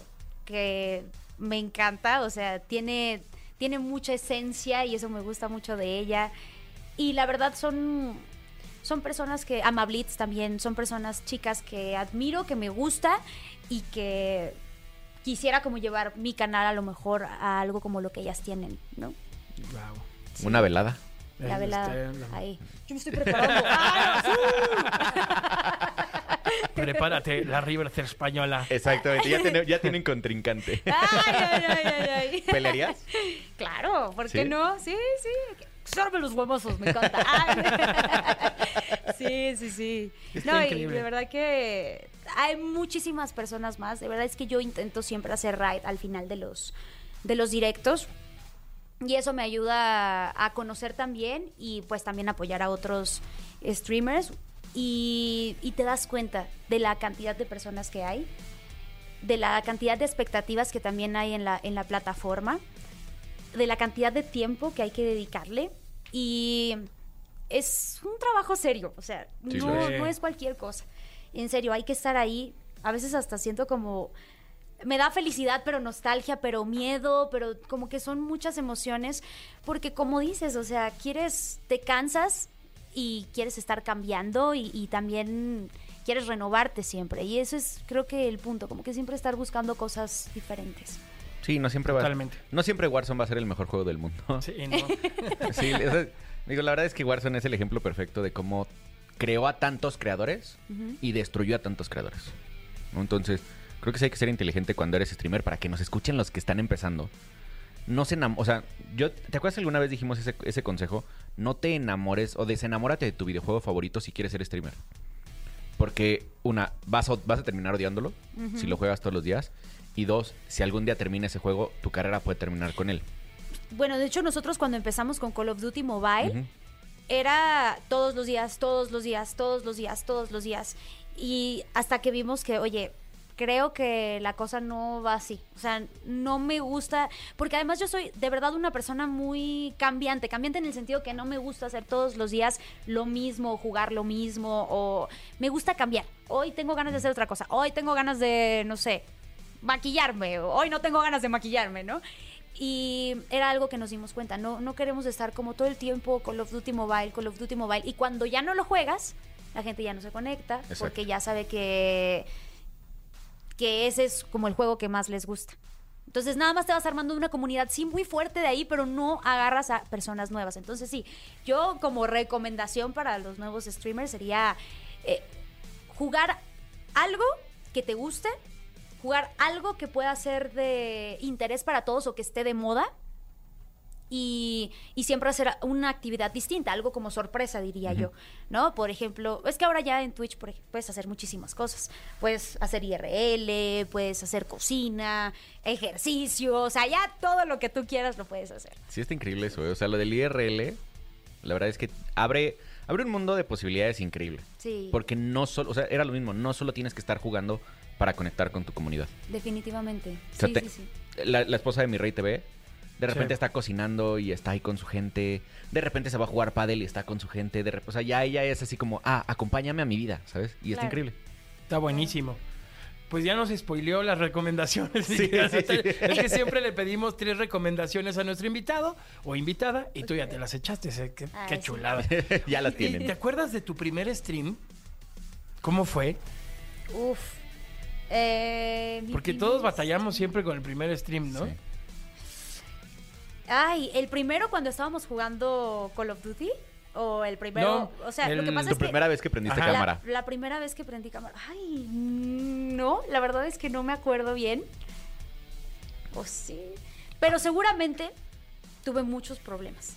que me encanta, o sea, tiene, tiene mucha esencia y eso me gusta mucho de ella. Y la verdad son, son personas que, Amablitz también, son personas chicas que admiro, que me gusta y que quisiera como llevar mi canal a lo mejor a algo como lo que ellas tienen, ¿no? Wow. Una velada. La velada. este, Ahí. Yo me estoy preparando. Prepárate, la Rivers española. Exactamente, ya, tiene- ya tienen contrincante. Ay, ay, ay, ay, ay. ¿Pelearías? Claro, ¿por qué ¿Sí? no? Sí, sí. Sorbe los huevosos, me encanta. Ah. Sí, sí, sí. Está no, y de verdad que hay muchísimas personas más. De verdad es que yo intento siempre hacer raid al final de los, de los directos. Y eso me ayuda a, conocer también y pues también apoyar a otros streamers. Y, y te das cuenta de la cantidad de personas que hay, de la cantidad de expectativas que también hay en la, en la plataforma, de la cantidad de tiempo que hay que dedicarle. Y es un trabajo serio, o sea, Sí, no, no es cualquier cosa. En serio, hay que estar ahí. A veces hasta siento como me da felicidad, pero nostalgia, pero miedo, pero como que son muchas emociones, porque como dices, o sea, quieres, te cansas y quieres estar cambiando y, y también quieres renovarte siempre. Y eso es, creo que el punto, como que siempre estar buscando cosas diferentes. Sí, no siempre va Totalmente. No siempre Warzone va a ser el mejor juego del mundo. Sí, no. Sí, digo, la verdad es que Warzone es el ejemplo perfecto de cómo creó a tantos creadores y destruyó a tantos creadores. Entonces, creo que sí hay que ser inteligente cuando eres streamer para que nos escuchen los que están empezando. No se enam- o sea, yo, ¿te acuerdas alguna vez dijimos ese, ese consejo? No te enamores o desenamórate de tu videojuego favorito si quieres ser streamer. Porque, una, vas a, vas a terminar odiándolo si lo juegas todos los días. Y dos, si algún día termina ese juego, tu carrera puede terminar con él. Bueno, de hecho nosotros cuando empezamos con Call of Duty Mobile, era todos los días, todos los días, todos los días, todos los días. Y hasta que vimos que, oye, creo que la cosa no va así. O sea, no me gusta, porque además yo soy de verdad una persona muy cambiante, cambiante en el sentido que no me gusta hacer todos los días lo mismo, jugar lo mismo, o me gusta cambiar. Hoy tengo ganas de hacer otra cosa, hoy tengo ganas de, no sé, maquillarme, hoy no tengo ganas de maquillarme, ¿no? Y era algo que nos dimos cuenta, no, no queremos estar como todo el tiempo Call of Duty Mobile, Call of Duty Mobile, y cuando ya no lo juegas, la gente ya no se conecta, Exacto. porque ya sabe que, que ese es como el juego que más les gusta. Entonces nada más te vas armando una comunidad, sí, muy fuerte de ahí, pero no agarras a personas nuevas. Entonces sí, yo como recomendación para los nuevos streamers sería eh, jugar algo que te guste, jugar algo que pueda ser de interés para todos o que esté de moda. Y, y siempre hacer una actividad distinta, algo como sorpresa, diría yo, ¿no? Por ejemplo, es que ahora ya en Twitch por ej- puedes hacer muchísimas cosas. Puedes hacer IRL, puedes hacer cocina, ejercicio, o sea, ya todo lo que tú quieras lo puedes hacer. Sí, está increíble eso. ¿eh? O sea, lo del IRL, la verdad es que abre, abre un mundo de posibilidades increíble. Sí, Porque no solo, o sea, era lo mismo, no solo tienes que estar jugando para conectar con tu comunidad. definitivamente. O sea, sí, te- sí, sí. La, la esposa de mi rey TV, de repente Sí. está cocinando y está ahí con su gente. De repente se va a jugar pádel y está con su gente. De o sea, ya ella es así como, ah, acompáñame a mi vida, ¿sabes? Y está increíble. Está buenísimo. Pues ya nos spoileó las recomendaciones. Sí, sí, sí. Es que siempre le pedimos tres recomendaciones a nuestro invitado o invitada y tú ya te las echaste. Qué, Ay, qué sí. chulada. ya las tienen. ¿Te acuerdas de tu primer stream? ¿Cómo fue? Uf. Eh, Porque todos batallamos siempre con el primer stream, ¿no? Ay, el primero cuando estábamos jugando Call of Duty o el primero, No, o sea, lo que pasa Tu es que primera vez que prendiste Ajá. cámara. La, la primera vez que prendí cámara. Ay, no, la verdad es que no me acuerdo bien. O sí. Pero seguramente tuve muchos problemas.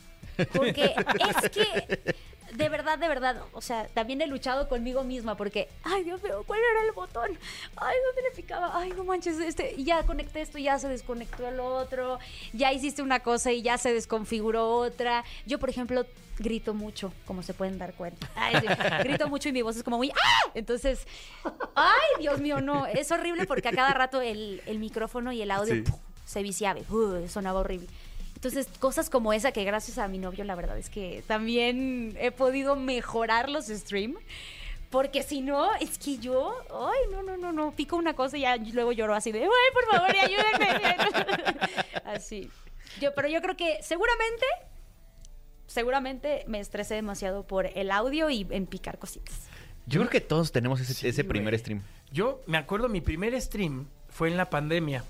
Porque es que, de verdad, de verdad, o sea, también he luchado conmigo misma porque, ay, Dios mío, ¿cuál era el botón? Ay, ¿dónde le picaba? Ay, no manches, este, y ya conecté esto, ya se desconectó el otro, ya hiciste una cosa y ya se desconfiguró otra. Yo, por ejemplo, grito mucho, como se pueden dar cuenta. Ay, sí, grito mucho y mi voz es como muy, ¡ah! Entonces, ay, Dios mío, no, es horrible porque a cada rato el, el micrófono y el audio Sí. se viciaba, ¡uh! sonaba horrible. Entonces, cosas como esa que gracias a mi novio, la verdad es que también he podido mejorar los streams. Porque si no, es que yo, ay, no, no, no, no, pico una cosa y ya luego lloro así de, ay, por favor, ayúdenme. así. Yo, pero yo creo que seguramente, seguramente me estresé demasiado por el audio y en picar cositas. Yo creo que todos tenemos ese, Sí, ese primer stream. Yo me acuerdo, mi primer stream fue en la pandemia.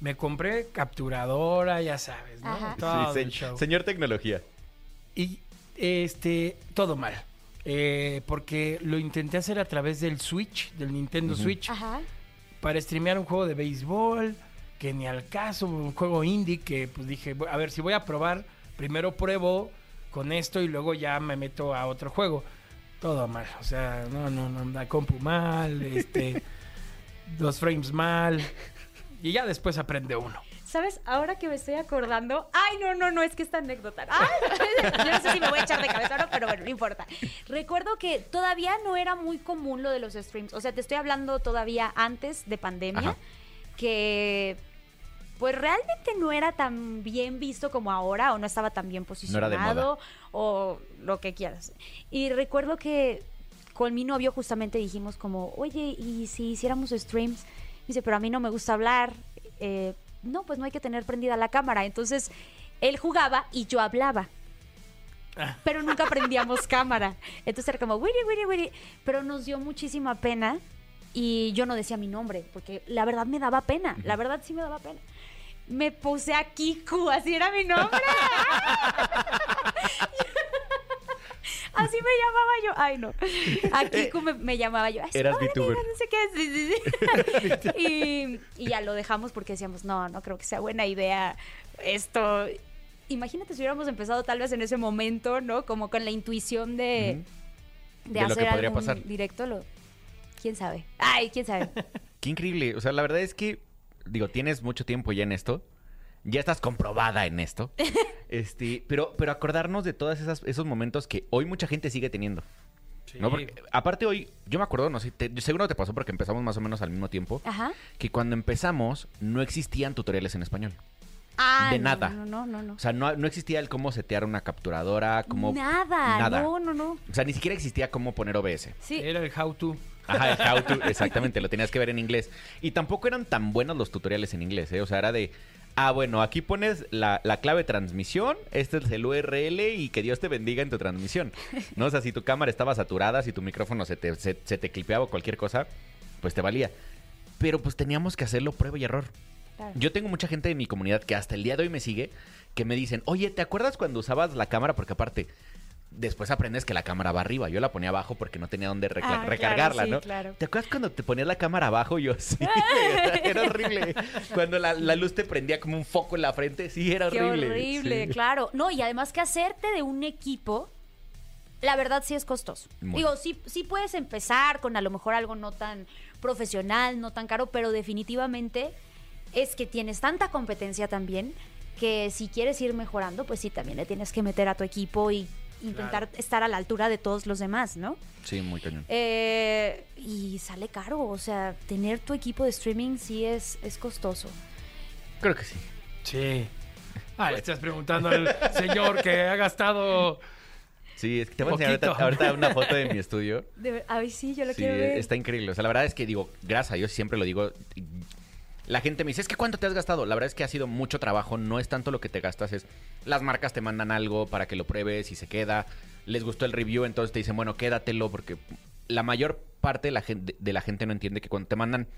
Me compré capturadora, ya sabes, ¿no? Todo Sí, el se- show. señor tecnología. Y este, todo mal. Eh, porque lo intenté hacer a través del Switch, del Nintendo Switch, Ajá. para streamear un juego de béisbol, que ni al caso, un juego indie, que pues dije, a ver, si voy a probar, primero pruebo con esto y luego ya me meto a otro juego. Todo mal, o sea, no, no, no, la compu mal, este, los frames mal, y ya después aprende uno. ¿Sabes? Ahora que me estoy acordando. Ay, no, no, no, es que esta anécdota. Ay, yo no sé si me voy a echar de cabeza o no, pero bueno, no importa. Recuerdo que todavía no era muy común lo de los streams. O sea, te estoy hablando todavía antes de pandemia, Ajá. que pues realmente no era tan bien visto como ahora, o no estaba tan bien era de moda. posicionado, o lo que quieras. Y recuerdo que con mi novio justamente dijimos como, oye, ¿y si hiciéramos streams? Dice, pero a mí no me gusta hablar. Eh, no, pues no hay que tener prendida la cámara. Entonces, él jugaba y yo hablaba. Ah. Pero nunca prendíamos cámara. Entonces era como, wiri, wiri, wiri. Pero nos dio muchísima pena y yo no decía mi nombre, porque la verdad me daba pena. La verdad sí me daba pena. Me puse a Kiku, así era mi nombre. Así me llamaba yo. Ay, no. A Kiku me, me llamaba yo. Ay, Eras VTuber. No sé qué. Sí, sí, sí. y, y ya lo dejamos porque decíamos, no, no creo que sea buena idea esto. Imagínate si hubiéramos empezado tal vez en ese momento, ¿no? Como con la intuición de, hacer algún pasar. directo. Lo, ¿Quién sabe? Ay, ¿quién sabe? Qué increíble. O sea, la verdad es que, digo, tienes mucho tiempo ya en esto. Ya estás comprobada en esto. este, pero, pero acordarnos de todos esos momentos que hoy mucha gente sigue teniendo. ¿No? Porque, aparte hoy, yo me acuerdo, no sé, te- seguro te pasó porque empezamos más o menos al mismo tiempo, Ajá. que cuando empezamos no existían tutoriales en español. Ah, de no, nada. No, no, no, no. O sea, no, no existía el cómo setear una capturadora, cómo... Nada, nada. no, no, no. O sea, ni siquiera existía cómo poner OBS. Sí. Era el how to. Ajá, el how to, exactamente, lo tenías que ver en inglés. Y tampoco eran tan buenos los tutoriales en inglés, ¿eh? O sea, era de, ah, bueno, aquí pones la, la clave de transmisión, este es el URL y que Dios te bendiga en tu transmisión. ¿No? O sea, si tu cámara estaba saturada, si tu micrófono se te, se, se te clipeaba o cualquier cosa, pues te valía. Pero pues teníamos que hacerlo prueba y error. Claro. Yo tengo mucha gente de mi comunidad que hasta el día de hoy me sigue, que me dicen, oye, ¿te acuerdas cuando usabas la cámara? Porque aparte, después aprendes que la cámara va arriba. Yo la ponía abajo porque no tenía dónde Ah, claro, recargarla, sí, ¿no? claro. ¿Te acuerdas cuando te ponías la cámara abajo? Yo sí. era horrible. Cuando la, la luz te prendía como un foco en la frente, sí, era Qué horrible. horrible, Sí. claro. No, y además que hacerte de un equipo, la verdad sí es costoso. Muy. Digo, sí, sí puedes empezar con a lo mejor algo no tan profesional, no tan caro, pero definitivamente es que tienes tanta competencia también que si quieres ir mejorando, pues sí, también le tienes que meter a tu equipo y intentar estar a la altura de todos los demás, ¿no? Sí, muy cañón. Eh, y sale caro, o sea, tener tu equipo de streaming sí es, es costoso. Creo que sí. Sí. Ah, le estás preguntando al señor que ha gastado. Sí, es que te voy a enseñar ahorita, ahorita una foto de mi estudio. De ver- a ver, sí, yo lo Sí, quiero ver. está increíble. O sea, la verdad es que digo, gracias a Dios, siempre lo digo. La gente me dice, es que ¿cuánto te has gastado? La verdad es que ha sido mucho trabajo, no es tanto lo que te gastas, es las marcas te mandan algo para que lo pruebes y se queda. Les gustó el review, entonces te dicen, bueno, quédatelo, porque la mayor parte de la gente, de la gente no entiende que cuando te mandan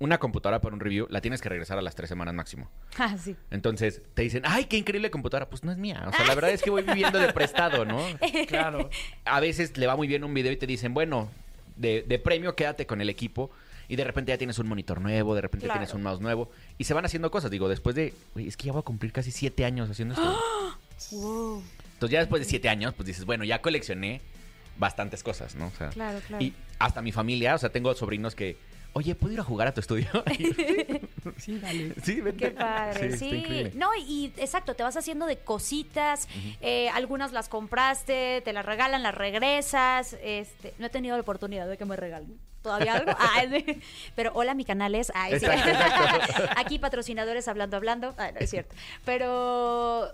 una computadora para un review, la tienes que regresar a las tres semanas máximo. Ah, sí. Entonces te dicen, ay, qué increíble computadora. Pues no es mía. O sea, la verdad es que voy viviendo de prestado, ¿no? Claro. a veces le va muy bien un video y te dicen, bueno, de, de premio quédate con el equipo. Y de repente ya tienes un monitor nuevo, de repente Claro. tienes un mouse nuevo. Y se van haciendo cosas. Digo, después de, "Güey, es que ya voy a cumplir casi siete años haciendo esto. Wow. Entonces ya después de siete años, pues dices, bueno, ya coleccioné bastantes cosas, ¿no? O sea, Claro, claro. Y hasta mi familia, o sea, tengo sobrinos que, oye, ¿puedo ir a jugar a tu estudio? Sí, dale. sí, vente. Qué padre, sí. no, y exacto, te vas haciendo de cositas. eh, algunas las compraste, te las regalan, las regresas. Este, no he tenido la oportunidad de que me regalen. ¿Todavía algo? Ah, pero hola, mi canal es. Ay, sí. Exacto. Aquí patrocinadores hablando, hablando. Ay, no es cierto. Pero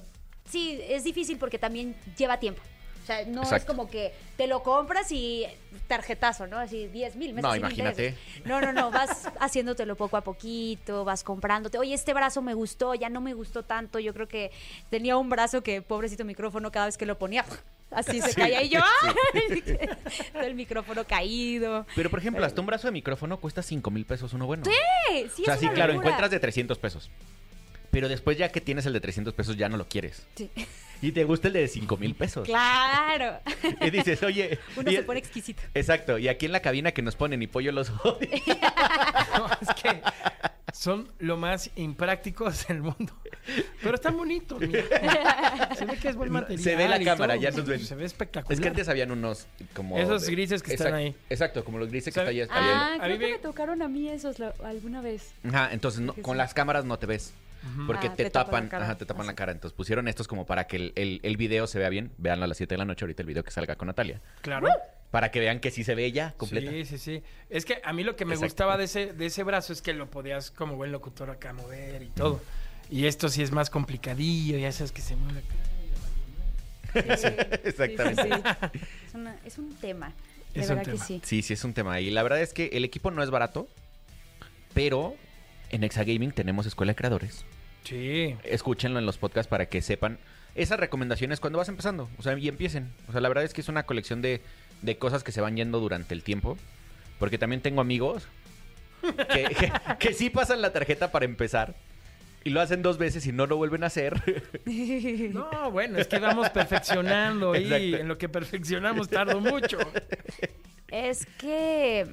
sí, es difícil porque también lleva tiempo. O sea, no es como que te lo compras y tarjetazo, ¿no? Así 10 mil. No, imagínate. No, no, no, vas haciéndotelo poco a poquito, vas comprándote. Oye, este brazo me gustó, ya no me gustó tanto. Yo creo que tenía un brazo que, pobrecito micrófono, cada vez que lo ponía, así se Sí, caía. Y yo, sí. ¡ay! Todo el micrófono caído. Pero, por ejemplo, hasta un brazo de micrófono cuesta 5 mil pesos uno bueno. Sí, sí, o sea, es sí, una claro, encuentras de 300 pesos. Pero después ya que tienes el de 300 pesos ya no lo quieres. Sí. Y te gusta el de 5 mil pesos. Claro. Y dices, oye... Uno y- se pone exquisito. Exacto. Y aquí en la cabina que nos ponen y pollo los odia. No, es que son lo más imprácticos del mundo. Pero están bonitos, mira. Se ve que es buen material. Se ve la cámara, todo. ya nos ven. Se ve espectacular. Es que antes habían unos como... Esos grises que están ahí. Exacto, como los grises que O sea, están ahí. Ah, a creo mí que me- me tocaron a mí esos la- alguna vez. Ajá, entonces no- con sí. las cámaras no te ves. Porque Ah, te, te tapan tapan, la cara. ajá, te tapan la cara. Entonces pusieron estos como para que el, el, el video se vea bien. Veanlo a las 7 de la noche ahorita el video que salga con Natalia. Claro. Para que vean que sí se ve ya completa. Sí, sí, sí. Es que a mí lo que me Exacto. gustaba de ese, de ese brazo es que lo podías como buen locutor acá mover y todo. Y esto sí es más complicadillo, ya sabes que se mueve acá. Exactamente. Sí, sí, sí. Es, una- es un tema. De Es un verdad que tema. sí. Sí, sí es un tema. Y la verdad es que el equipo no es barato, pero en Exagaming tenemos escuela de creadores. Sí. Escúchenlo en los podcasts para que sepan esas recomendaciones cuando vas empezando. O sea, y empiecen. O sea, la verdad es que es una colección de, de cosas que se van yendo durante el tiempo. Porque también tengo amigos que, que, que sí pasan la tarjeta para empezar. Y lo hacen dos veces y no lo vuelven a hacer. No, bueno, es que vamos perfeccionando y Exacto. en lo que perfeccionamos tardo mucho. Es que.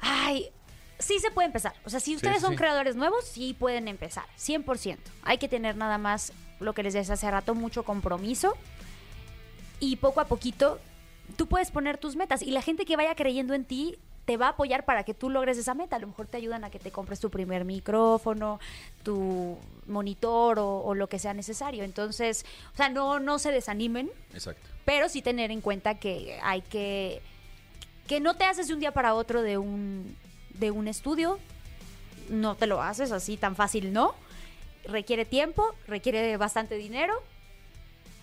Ay. Sí se puede empezar. O sea, si ustedes sí, son sí. creadores nuevos, sí pueden empezar. 100%. Hay que tener nada más, lo que les decía hace rato, mucho compromiso. Y poco a poquito, tú puedes poner tus metas. Y la gente que vaya creyendo en ti te va a apoyar para que tú logres esa meta. A lo mejor te ayudan a que te compres tu primer micrófono, tu monitor o, o lo que sea necesario. Entonces, o sea, no, no se desanimen Exacto. pero sí tener en cuenta que hay que que no te haces de un día para otro de un de un estudio no te lo haces así tan fácil no requiere tiempo, requiere bastante dinero,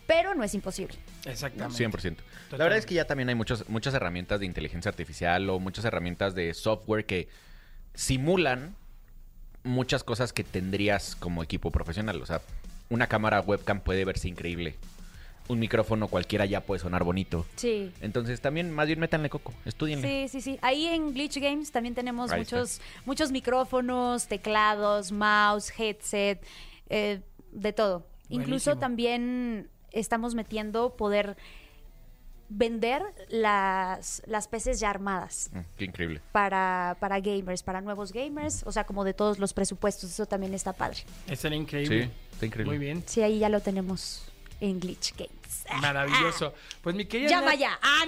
pero no es imposible. Exactamente. 100%. La verdad es que ya también hay muchos, muchas herramientas de inteligencia artificial o muchas herramientas de software que simulan muchas cosas que tendrías como equipo profesional. O sea, una cámara webcam puede verse increíble. Un micrófono cualquiera ya puede sonar bonito. Sí. Entonces también más bien métanle coco, estudienle. Sí, sí, sí. Ahí en Glitch Games también tenemos Ahí está. muchos, muchos micrófonos, teclados, mouse, headset, eh, de todo. Incluso también estamos metiendo poder vender las, las PCs ya armadas Mm, qué increíble. para, para gamers, para nuevos gamers, o sea, como de todos los presupuestos, eso también está padre. Estaría increíble. Sí, está increíble. Muy bien. Sí, ahí ya lo tenemos en Glitch Games. Maravilloso. Pues mi querida Llama Nat- ya. Ah,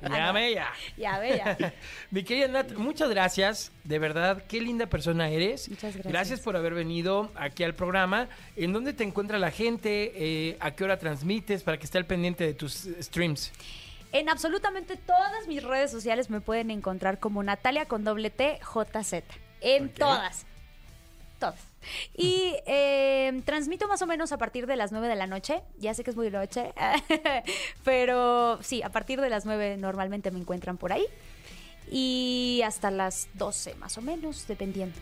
no. Llame ya. ve ya. Mi querida Nat, muchas gracias. De verdad, qué linda persona eres. Muchas gracias. por haber venido aquí al programa. ¿En dónde te encuentra la gente? Eh, ¿A qué hora transmites? Para que esté al pendiente de tus eh, streams. En absolutamente todas mis redes sociales me pueden encontrar como Natalia con doble T JZ. En todas. Todas. Y eh, transmito más o menos a partir de las 9 de la noche. Ya sé que es muy noche. pero sí, a partir de las 9 normalmente me encuentran por ahí. Y hasta las 12 más o menos, dependiendo.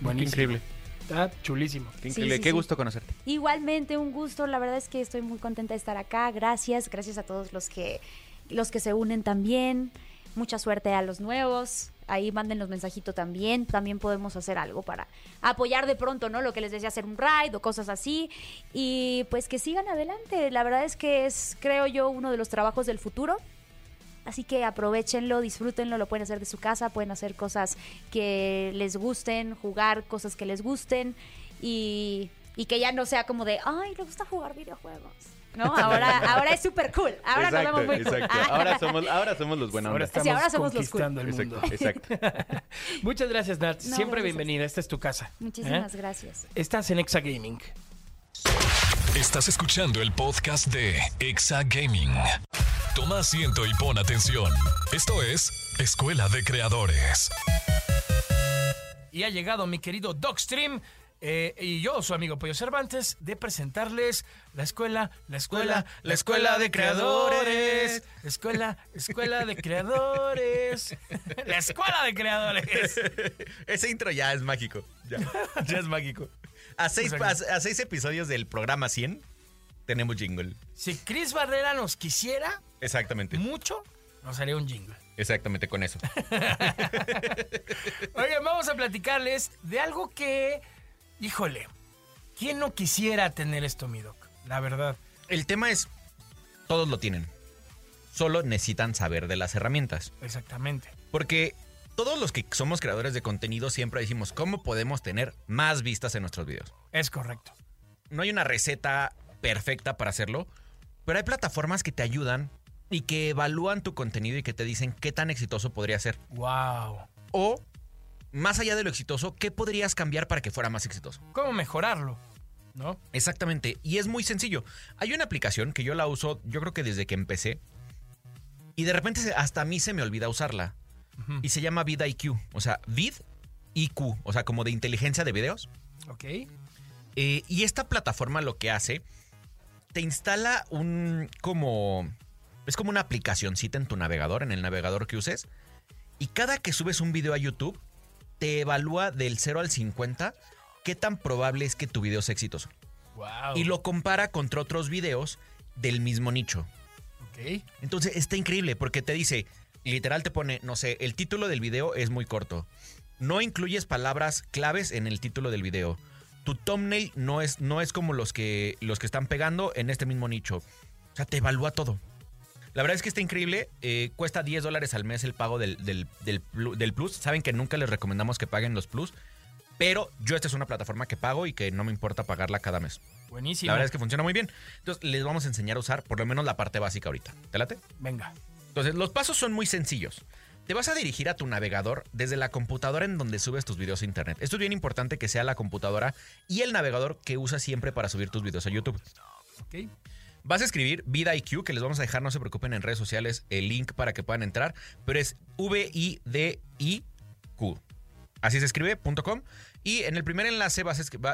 Buenísimo. increíble. Está chulísimo. Qué increíble. sí, qué sí. gusto conocerte. Igualmente, un gusto. La verdad es que estoy muy contenta de estar acá. Gracias. Gracias a todos los que, los que se unen también. Mucha suerte a los nuevos. Ahí manden los mensajitos también. También podemos hacer algo para apoyar de pronto, ¿no? Lo que les decía, hacer un ride o cosas así. Y pues que sigan adelante. La verdad es que es, creo yo, uno de los trabajos del futuro. Así que aprovechenlo, disfrútenlo, lo pueden hacer de su casa, pueden hacer cosas que les gusten, jugar cosas que les gusten y, y que ya no sea como de, ay, le gusta jugar videojuegos. ¿No? Ahora, ahora es súper cool. Ahora nos vemos muy cool. exacto. Ahora somos, ahora somos los buenos. Ahora Sí, estamos ahora somos los conquistando el Exacto, mundo. exacto. Muchas gracias, Nat. No, Siempre gracias. bienvenida. Esta es tu casa. Muchísimas ¿Eh? gracias. Estás en Exa Gaming. Estás escuchando el podcast de Exa Gaming. Toma asiento y pon atención. Esto es Escuela de Creadores. Y ha llegado mi querido Dogstream. Eh, y yo, su amigo Pollo Cervantes, de presentarles la escuela, la escuela, la escuela de creadores. Escuela, escuela de creadores. La escuela de creadores. Ese intro ya es mágico. Ya, ya es mágico. A seis, a, a seis episodios del programa 100 tenemos jingle. Si Chris Barrera nos quisiera Exactamente. mucho, nos haría un jingle. Exactamente con eso. Oigan, vamos a platicarles de algo que, híjole, ¿quién no quisiera tener esto, mi doc? La verdad. El tema es, todos lo tienen. Solo necesitan saber de las herramientas. Exactamente. Porque todos los que somos creadores de contenido siempre decimos cómo podemos tener más vistas en nuestros videos. Es correcto. No hay una receta perfecta para hacerlo, pero hay plataformas que te ayudan y que evalúan tu contenido y que te dicen qué tan exitoso podría ser. Wow. O, más allá de lo exitoso, qué podrías cambiar para que fuera más exitoso. ¿Cómo mejorarlo? ¿No? Exactamente, y es muy sencillo. Hay una aplicación que yo la uso, yo creo que desde que empecé, y de repente hasta a mí se me olvida usarla. Y se llama VidIQ, o sea, Vid IQ, o sea, como de inteligencia de videos. Ok. Eh, y esta plataforma lo que hace, te instala un como... Es como una aplicacioncita en tu navegador, en el navegador que uses. Y cada que subes un video a YouTube, te evalúa del 0 al 50 qué tan probable es que tu video sea exitoso. Wow. Y lo compara contra otros videos del mismo nicho. Ok. Entonces está increíble porque te dice, literal te pone, no sé, el título del video es muy corto. No incluyes palabras claves en el título del video. Tu thumbnail no es, no es como los que, los que están pegando en este mismo nicho. O sea, te evalúa todo. La verdad es que está increíble. eh, cuesta 10 dólares al mes el pago del, del- del plu- del Plus. Saben que nunca les recomendamos que paguen los Plus. Pero yo esta es una plataforma que pago y que no me importa pagarla cada mes. Buenísimo. La verdad es que funciona muy bien. Entonces les vamos a enseñar a usar por lo menos la parte básica ahorita. ¿Te late? Venga. Entonces, los pasos son muy sencillos. Te vas a dirigir a tu navegador desde la computadora en donde subes tus videos a internet. Esto es bien importante que sea la computadora y el navegador que usas siempre para subir tus videos a YouTube. Ok. Vas a escribir VidIQ, que les vamos a dejar, no se preocupen en redes sociales, el link para que puedan entrar, pero es V-I-D-I-Q. Así se escribe, punto .com. Y en el primer enlace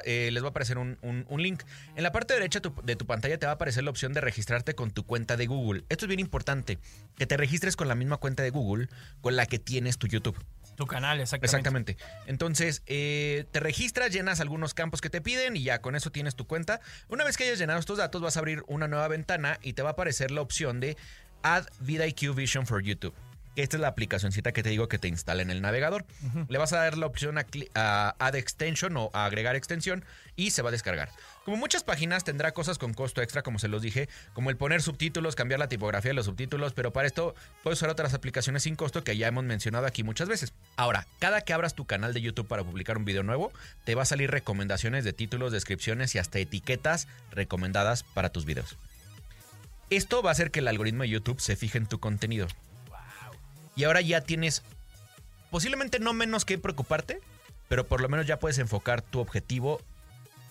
eh, les va a aparecer un, un- link. En la parte derecha de tu pantalla te va a aparecer la opción de registrarte con tu cuenta de Google. Esto es bien importante, que te registres con la misma cuenta de Google con la que tienes tu YouTube. Tu canal, exactamente. Exactamente. Entonces, eh, te registras, llenas algunos campos que te piden y ya con eso tienes tu cuenta. Una vez que hayas llenado estos datos, vas a abrir una nueva ventana y te va a aparecer la opción de Add VidIQ Vision for YouTube. Que esta es la aplicacioncita que te digo que te instala en el navegador. Le vas a dar la opción a, a Add Extension o a agregar extensión y se va a descargar. Como muchas páginas tendrá cosas con costo extra, como se los dije, como el poner subtítulos, cambiar la tipografía de los subtítulos, pero para esto puedes usar otras aplicaciones sin costo que ya hemos mencionado aquí muchas veces. Ahora, cada que abras tu canal de YouTube para publicar un video nuevo, te va a salir recomendaciones de títulos, descripciones y hasta etiquetas recomendadas para tus videos. Esto va a hacer que el algoritmo de YouTube se fije en tu contenido. Y ahora ya tienes posiblemente no menos que preocuparte, pero por lo menos ya puedes enfocar tu objetivo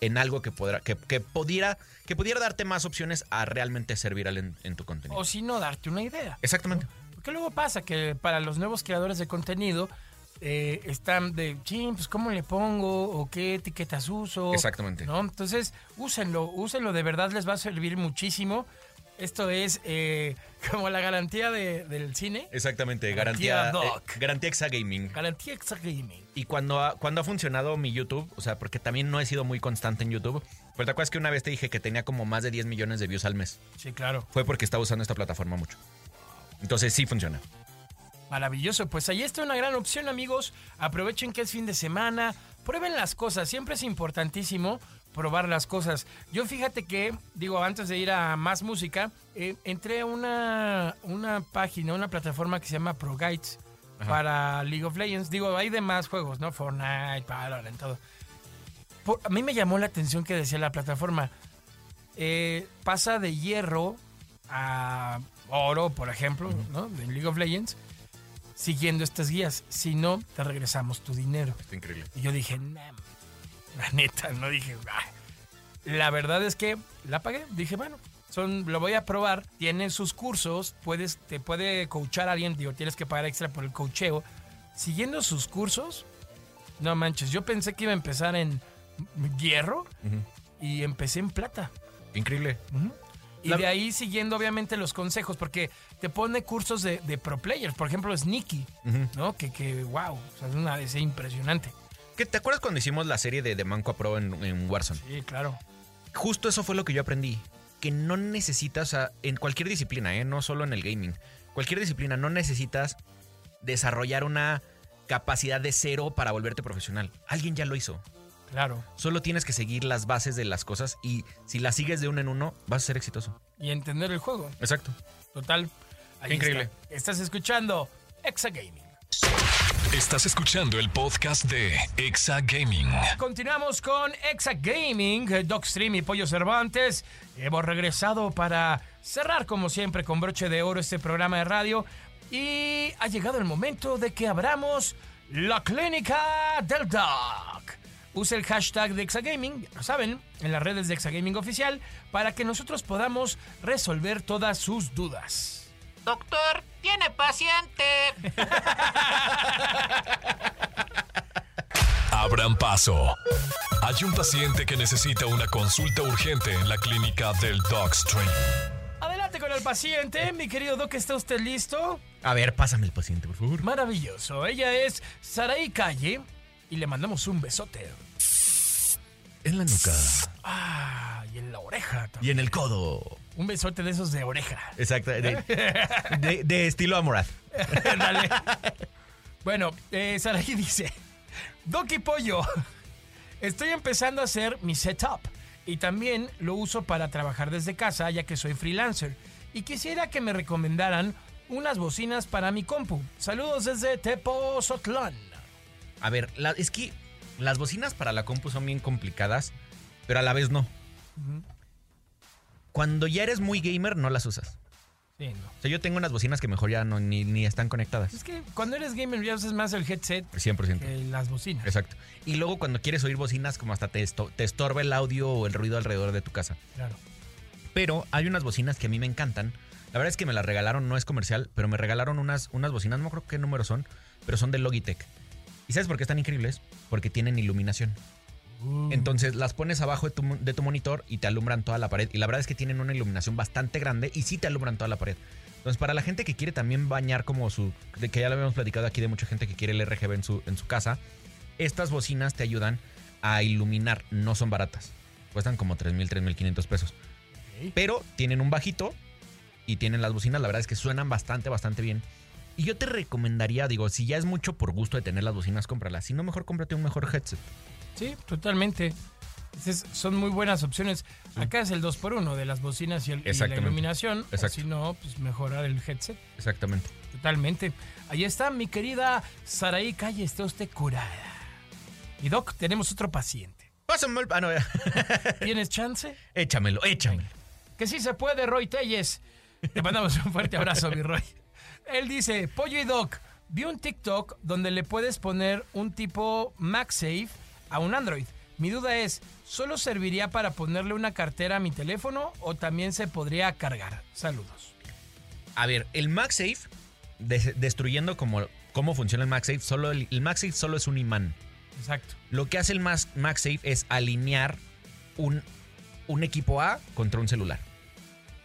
en algo que, podrá, que, que pudiera, que pudiera darte más opciones a realmente ser viral en, en tu contenido. O si no, darte una idea. Exactamente. Porque luego pasa que para los nuevos creadores de contenido eh, están de, ching, pues ¿cómo le pongo? ¿O qué etiquetas uso? Exactamente. ¿No? Entonces, úsenlo, úsenlo, de verdad les va a servir muchísimo. Esto es eh, como la garantía de- del cine. Exactamente, Garantía garantía, Doc. eh, garantía Exa Gaming. Garantía. Y cuando ha, cuando ha funcionado mi YouTube, o sea, porque también no he sido muy constante en YouTube, pero te acuerdas que una vez te dije que tenía como más de 10 millones de views al mes. Sí, claro. Fue porque estaba usando esta plataforma mucho. Entonces sí funciona. Maravilloso, pues ahí está una gran opción amigos. Aprovechen que es fin de semana, prueben las cosas, siempre es importantísimo probar las cosas. Yo fíjate que, digo, antes de ir a más música, eh, entré a una, una página, una plataforma que se llama Pro Guides para League of Legends. Digo, hay demás juegos, ¿no? Fortnite, Valorant, todo. Por- a mí me llamó la atención que decía la plataforma, eh, pasa de hierro a oro, por ejemplo, ¿no? De League of Legends, siguiendo estas guías. Si no, te regresamos tu dinero. Está increíble. Y yo dije, "Nah, la neta, no dije. La verdad es que la pagué. Dije, bueno, son, lo voy a probar. Tiene sus cursos, puedes, te puede coachar a alguien, digo, tienes que pagar extra por el coacheo. Siguiendo sus cursos, no manches, yo pensé que iba a empezar en hierro y empecé en plata. Increíble. Y La- de ahí siguiendo obviamente los consejos, porque te pone cursos de, de pro players, por ejemplo Sneaky, ¿no? Que, que wow, o sea, es una es impresionante. ¿Qué, ¿Te acuerdas cuando hicimos la serie de, de Manco a Pro en, en Warzone? Sí, claro. Justo eso fue lo que yo aprendí. Que no necesitas, o sea, en cualquier disciplina, ¿eh? no solo en el gaming, cualquier disciplina, no necesitas desarrollar una capacidad de cero para volverte profesional. Alguien ya lo hizo. Claro. Solo tienes que seguir las bases de las cosas y si las sigues de uno en uno, vas a ser exitoso. Y entender el juego. Exacto. Total. ahí Qué increíble. está. Estás escuchando Exa Gaming. Estás escuchando el podcast de Exa Gaming. Continuamos con Exa Gaming, eh, Dogstream y Pollo Cervantes. Hemos regresado para cerrar, como siempre, con broche de oro este programa de radio. Y ha llegado el momento de que abramos la clínica del Dog. Use el hashtag de Exagaming, ya lo saben, en las redes de Exagaming Oficial, para que nosotros podamos resolver todas sus dudas. Doctor, tiene paciente. Abran paso. Hay un paciente que necesita una consulta urgente en la clínica del Dogstream. Adelante con el paciente, mi querido Doc, ¿está usted listo? A ver, pásame el paciente, por favor. Maravilloso. Ella es Saraí Calle y le mandamos un besote. En la nuca. Ah, y en la oreja también. Y en el codo. Un besote de esos de oreja. Exacto. De, de- de estilo Amorat. Dale. Bueno, eh, Saraí dice: Doki Pollo, estoy empezando a hacer mi setup y también lo uso para trabajar desde casa, ya que soy freelancer. Y quisiera que me recomendaran unas bocinas para mi compu. Saludos desde Tepozotlán. A ver, la- es que las bocinas para la compu son bien complicadas, pero a la vez no. Cuando ya eres muy gamer, no las usas. Sí, no. O sea, yo tengo unas bocinas que mejor ya no, ni, ni están conectadas. Es que cuando eres gamer ya usas más el headset 100%. que las bocinas. Exacto. Y luego cuando quieres oír bocinas, como hasta te, esto- te estorba el audio o el ruido alrededor de tu casa. Claro. Pero hay unas bocinas que a mí me encantan. La verdad es que me las regalaron, no es comercial, pero me regalaron unas, unas bocinas, no creo qué número son, pero son de Logitech. ¿Y sabes por qué están increíbles? Porque tienen iluminación. Entonces las pones abajo de tu, mo- de tu monitor y te alumbran toda la pared. Y la verdad es que tienen una iluminación bastante grande y sí te alumbran toda la pared. Entonces, para la gente que quiere también bañar como su. de que ya lo habíamos platicado aquí de mucha gente que quiere el RGB en su, en su casa, estas bocinas te ayudan a iluminar. No son baratas. Cuestan como 3.000, 3.500 pesos. Pero tienen un bajito y tienen las bocinas. La verdad es que suenan bastante, bastante bien. Y yo te recomendaría, digo, si ya es mucho por gusto de tener las bocinas, cómpralas. Si no, mejor cómprate un mejor headset. Sí, totalmente. Esas son muy buenas opciones. Acá es el 2x1 de las bocinas y, el- y la iluminación. Si no, pues mejorar el headset. Exactamente. Totalmente. Ahí está mi querida Saraí Calle, está usted curada. Y Doc, tenemos otro paciente. Pásame el. Ah, no, ya. ¿Tienes chance? échamelo, échamelo. Que sí se puede, Roy Telles. Te mandamos un fuerte abrazo, mi Roy. Él dice, Pollo y Doc, vi un TikTok donde le puedes poner un tipo MagSafe a un Android. Mi duda es, ¿solo serviría para ponerle una cartera a mi teléfono o también se podría cargar? Saludos. A ver, el MagSafe, des- destruyendo como, cómo funciona el MagSafe, solo el, el MagSafe solo es un imán. Exacto. Lo que hace el Mag- MagSafe es alinear un, un equipo A contra un celular.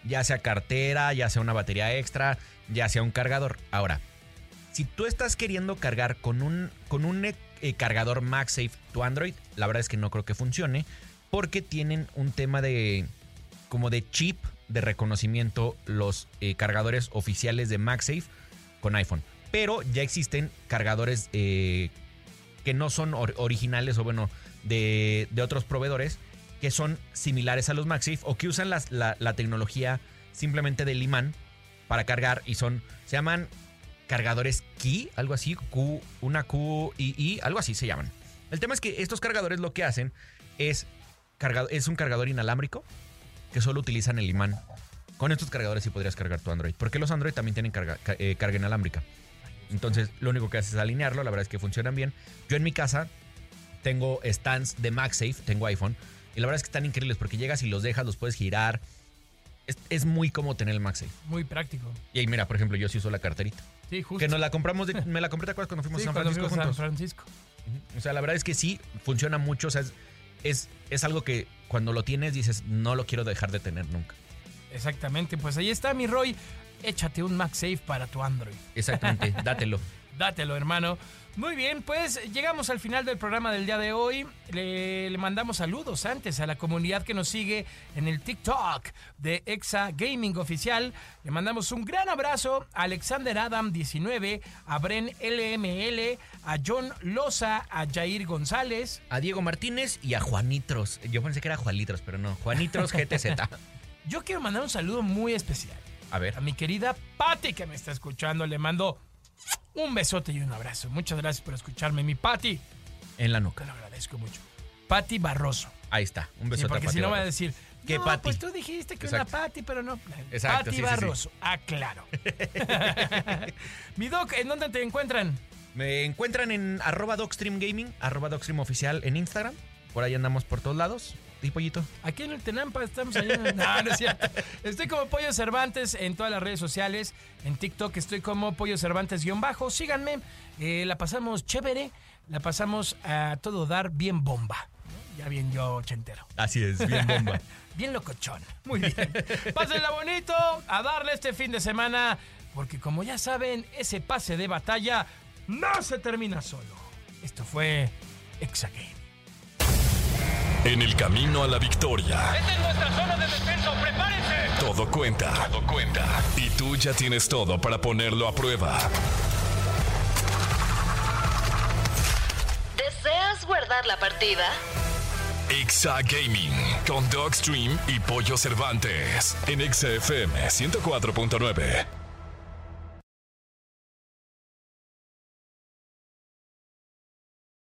Ya sea cartera, ya sea una batería extra, ya sea un cargador. Ahora, si tú estás queriendo cargar con un, con un eh, cargador MagSafe tu Android, la verdad es que no creo que funcione porque tienen un tema de como de chip de reconocimiento los eh, cargadores oficiales de MagSafe con iPhone. Pero ya existen cargadores eh, que no son or- originales o bueno, de, de otros proveedores que son similares a los MagSafe o que usan la, la tecnología simplemente del imán para cargar y son, se llaman cargadores Qi, algo así, Q, una QII, algo así se llaman. El tema es que estos cargadores lo que hacen es, carga- es un cargador inalámbrico que solo utilizan el imán. Con estos cargadores sí podrías cargar tu Android, porque los Android también tienen carga, ca- eh, carga inalámbrica. Entonces, lo único que haces es alinearlo, la verdad es que funcionan bien. Yo en mi casa tengo stands de MagSafe, tengo iPhone, y la verdad es que están increíbles porque llegas y los dejas, los puedes girar. Es, es muy cómodo tener el MagSafe. Muy práctico. Y ahí, mira, por ejemplo, yo sí uso la carterita. Sí, justo. Que nos la compramos, de- me la compré, ¿te acuerdas cuando fuimos Sí, a San Francisco juntos? San Francisco. O sea, la verdad es que sí, funciona mucho. O sea, es, es, es algo que cuando lo tienes dices, no lo quiero dejar de tener nunca. Exactamente, pues ahí está mi Roy. Échate un MagSafe para tu Android. Exactamente, dátelo. Dátelo, hermano. Muy bien, pues llegamos al final del programa del día de hoy. Le, le mandamos saludos antes a la comunidad que nos sigue en el TikTok de Exa Gaming Oficial. Le mandamos un gran abrazo a Alexander Adam 19, a Bren LML, a John Loza, a Jair González. A Diego Martínez y a Juanitros. Yo pensé que era Juanitros, pero no. Juanitros GTZ. Yo quiero mandar un saludo muy especial A ver. a mi querida Patti que me está escuchando. Le mando un besote y un abrazo. Muchas gracias por escucharme, mi Patti. En la Te nuca. lo agradezco mucho. Patti Barroso. Ahí está. Un Sí, besote porque a si Pati no va a decir, ¿Qué no, Pati? pues tú dijiste que Exacto. una Patti, pero no. Exacto, Patti sí, sí, sí. Barroso. Ah, claro. Mi Doc, ¿en dónde te encuentran? Me encuentran en arroba docstreamgaming, arroba docstreamoficial en Instagram. Por ahí andamos por todos lados. ¿Y pollito? Aquí en el Tenampa estamos ahí. No, no es cierto. Estoy como Pollo Cervantes en todas las redes sociales. En TikTok estoy como Pollo Cervantes-bajo. Síganme. Eh, la pasamos chévere. La pasamos a todo dar bien bomba. Ya bien yo ochentero. Así es, bien bomba. Bien locochón. Muy bien. Pásenla bonito a darle este fin de semana. Porque como ya saben, ese pase de batalla no se termina solo. Esto fue Exagame. En el camino a la victoria, Esta es nuestra zona de defensa. ¡Prepárense! todo cuenta. Todo cuenta. Y tú ya tienes todo para ponerlo a prueba. ¿Deseas guardar la partida? Exa Gaming con Dogstream y Pollo Cervantes en Exa FM 104.9.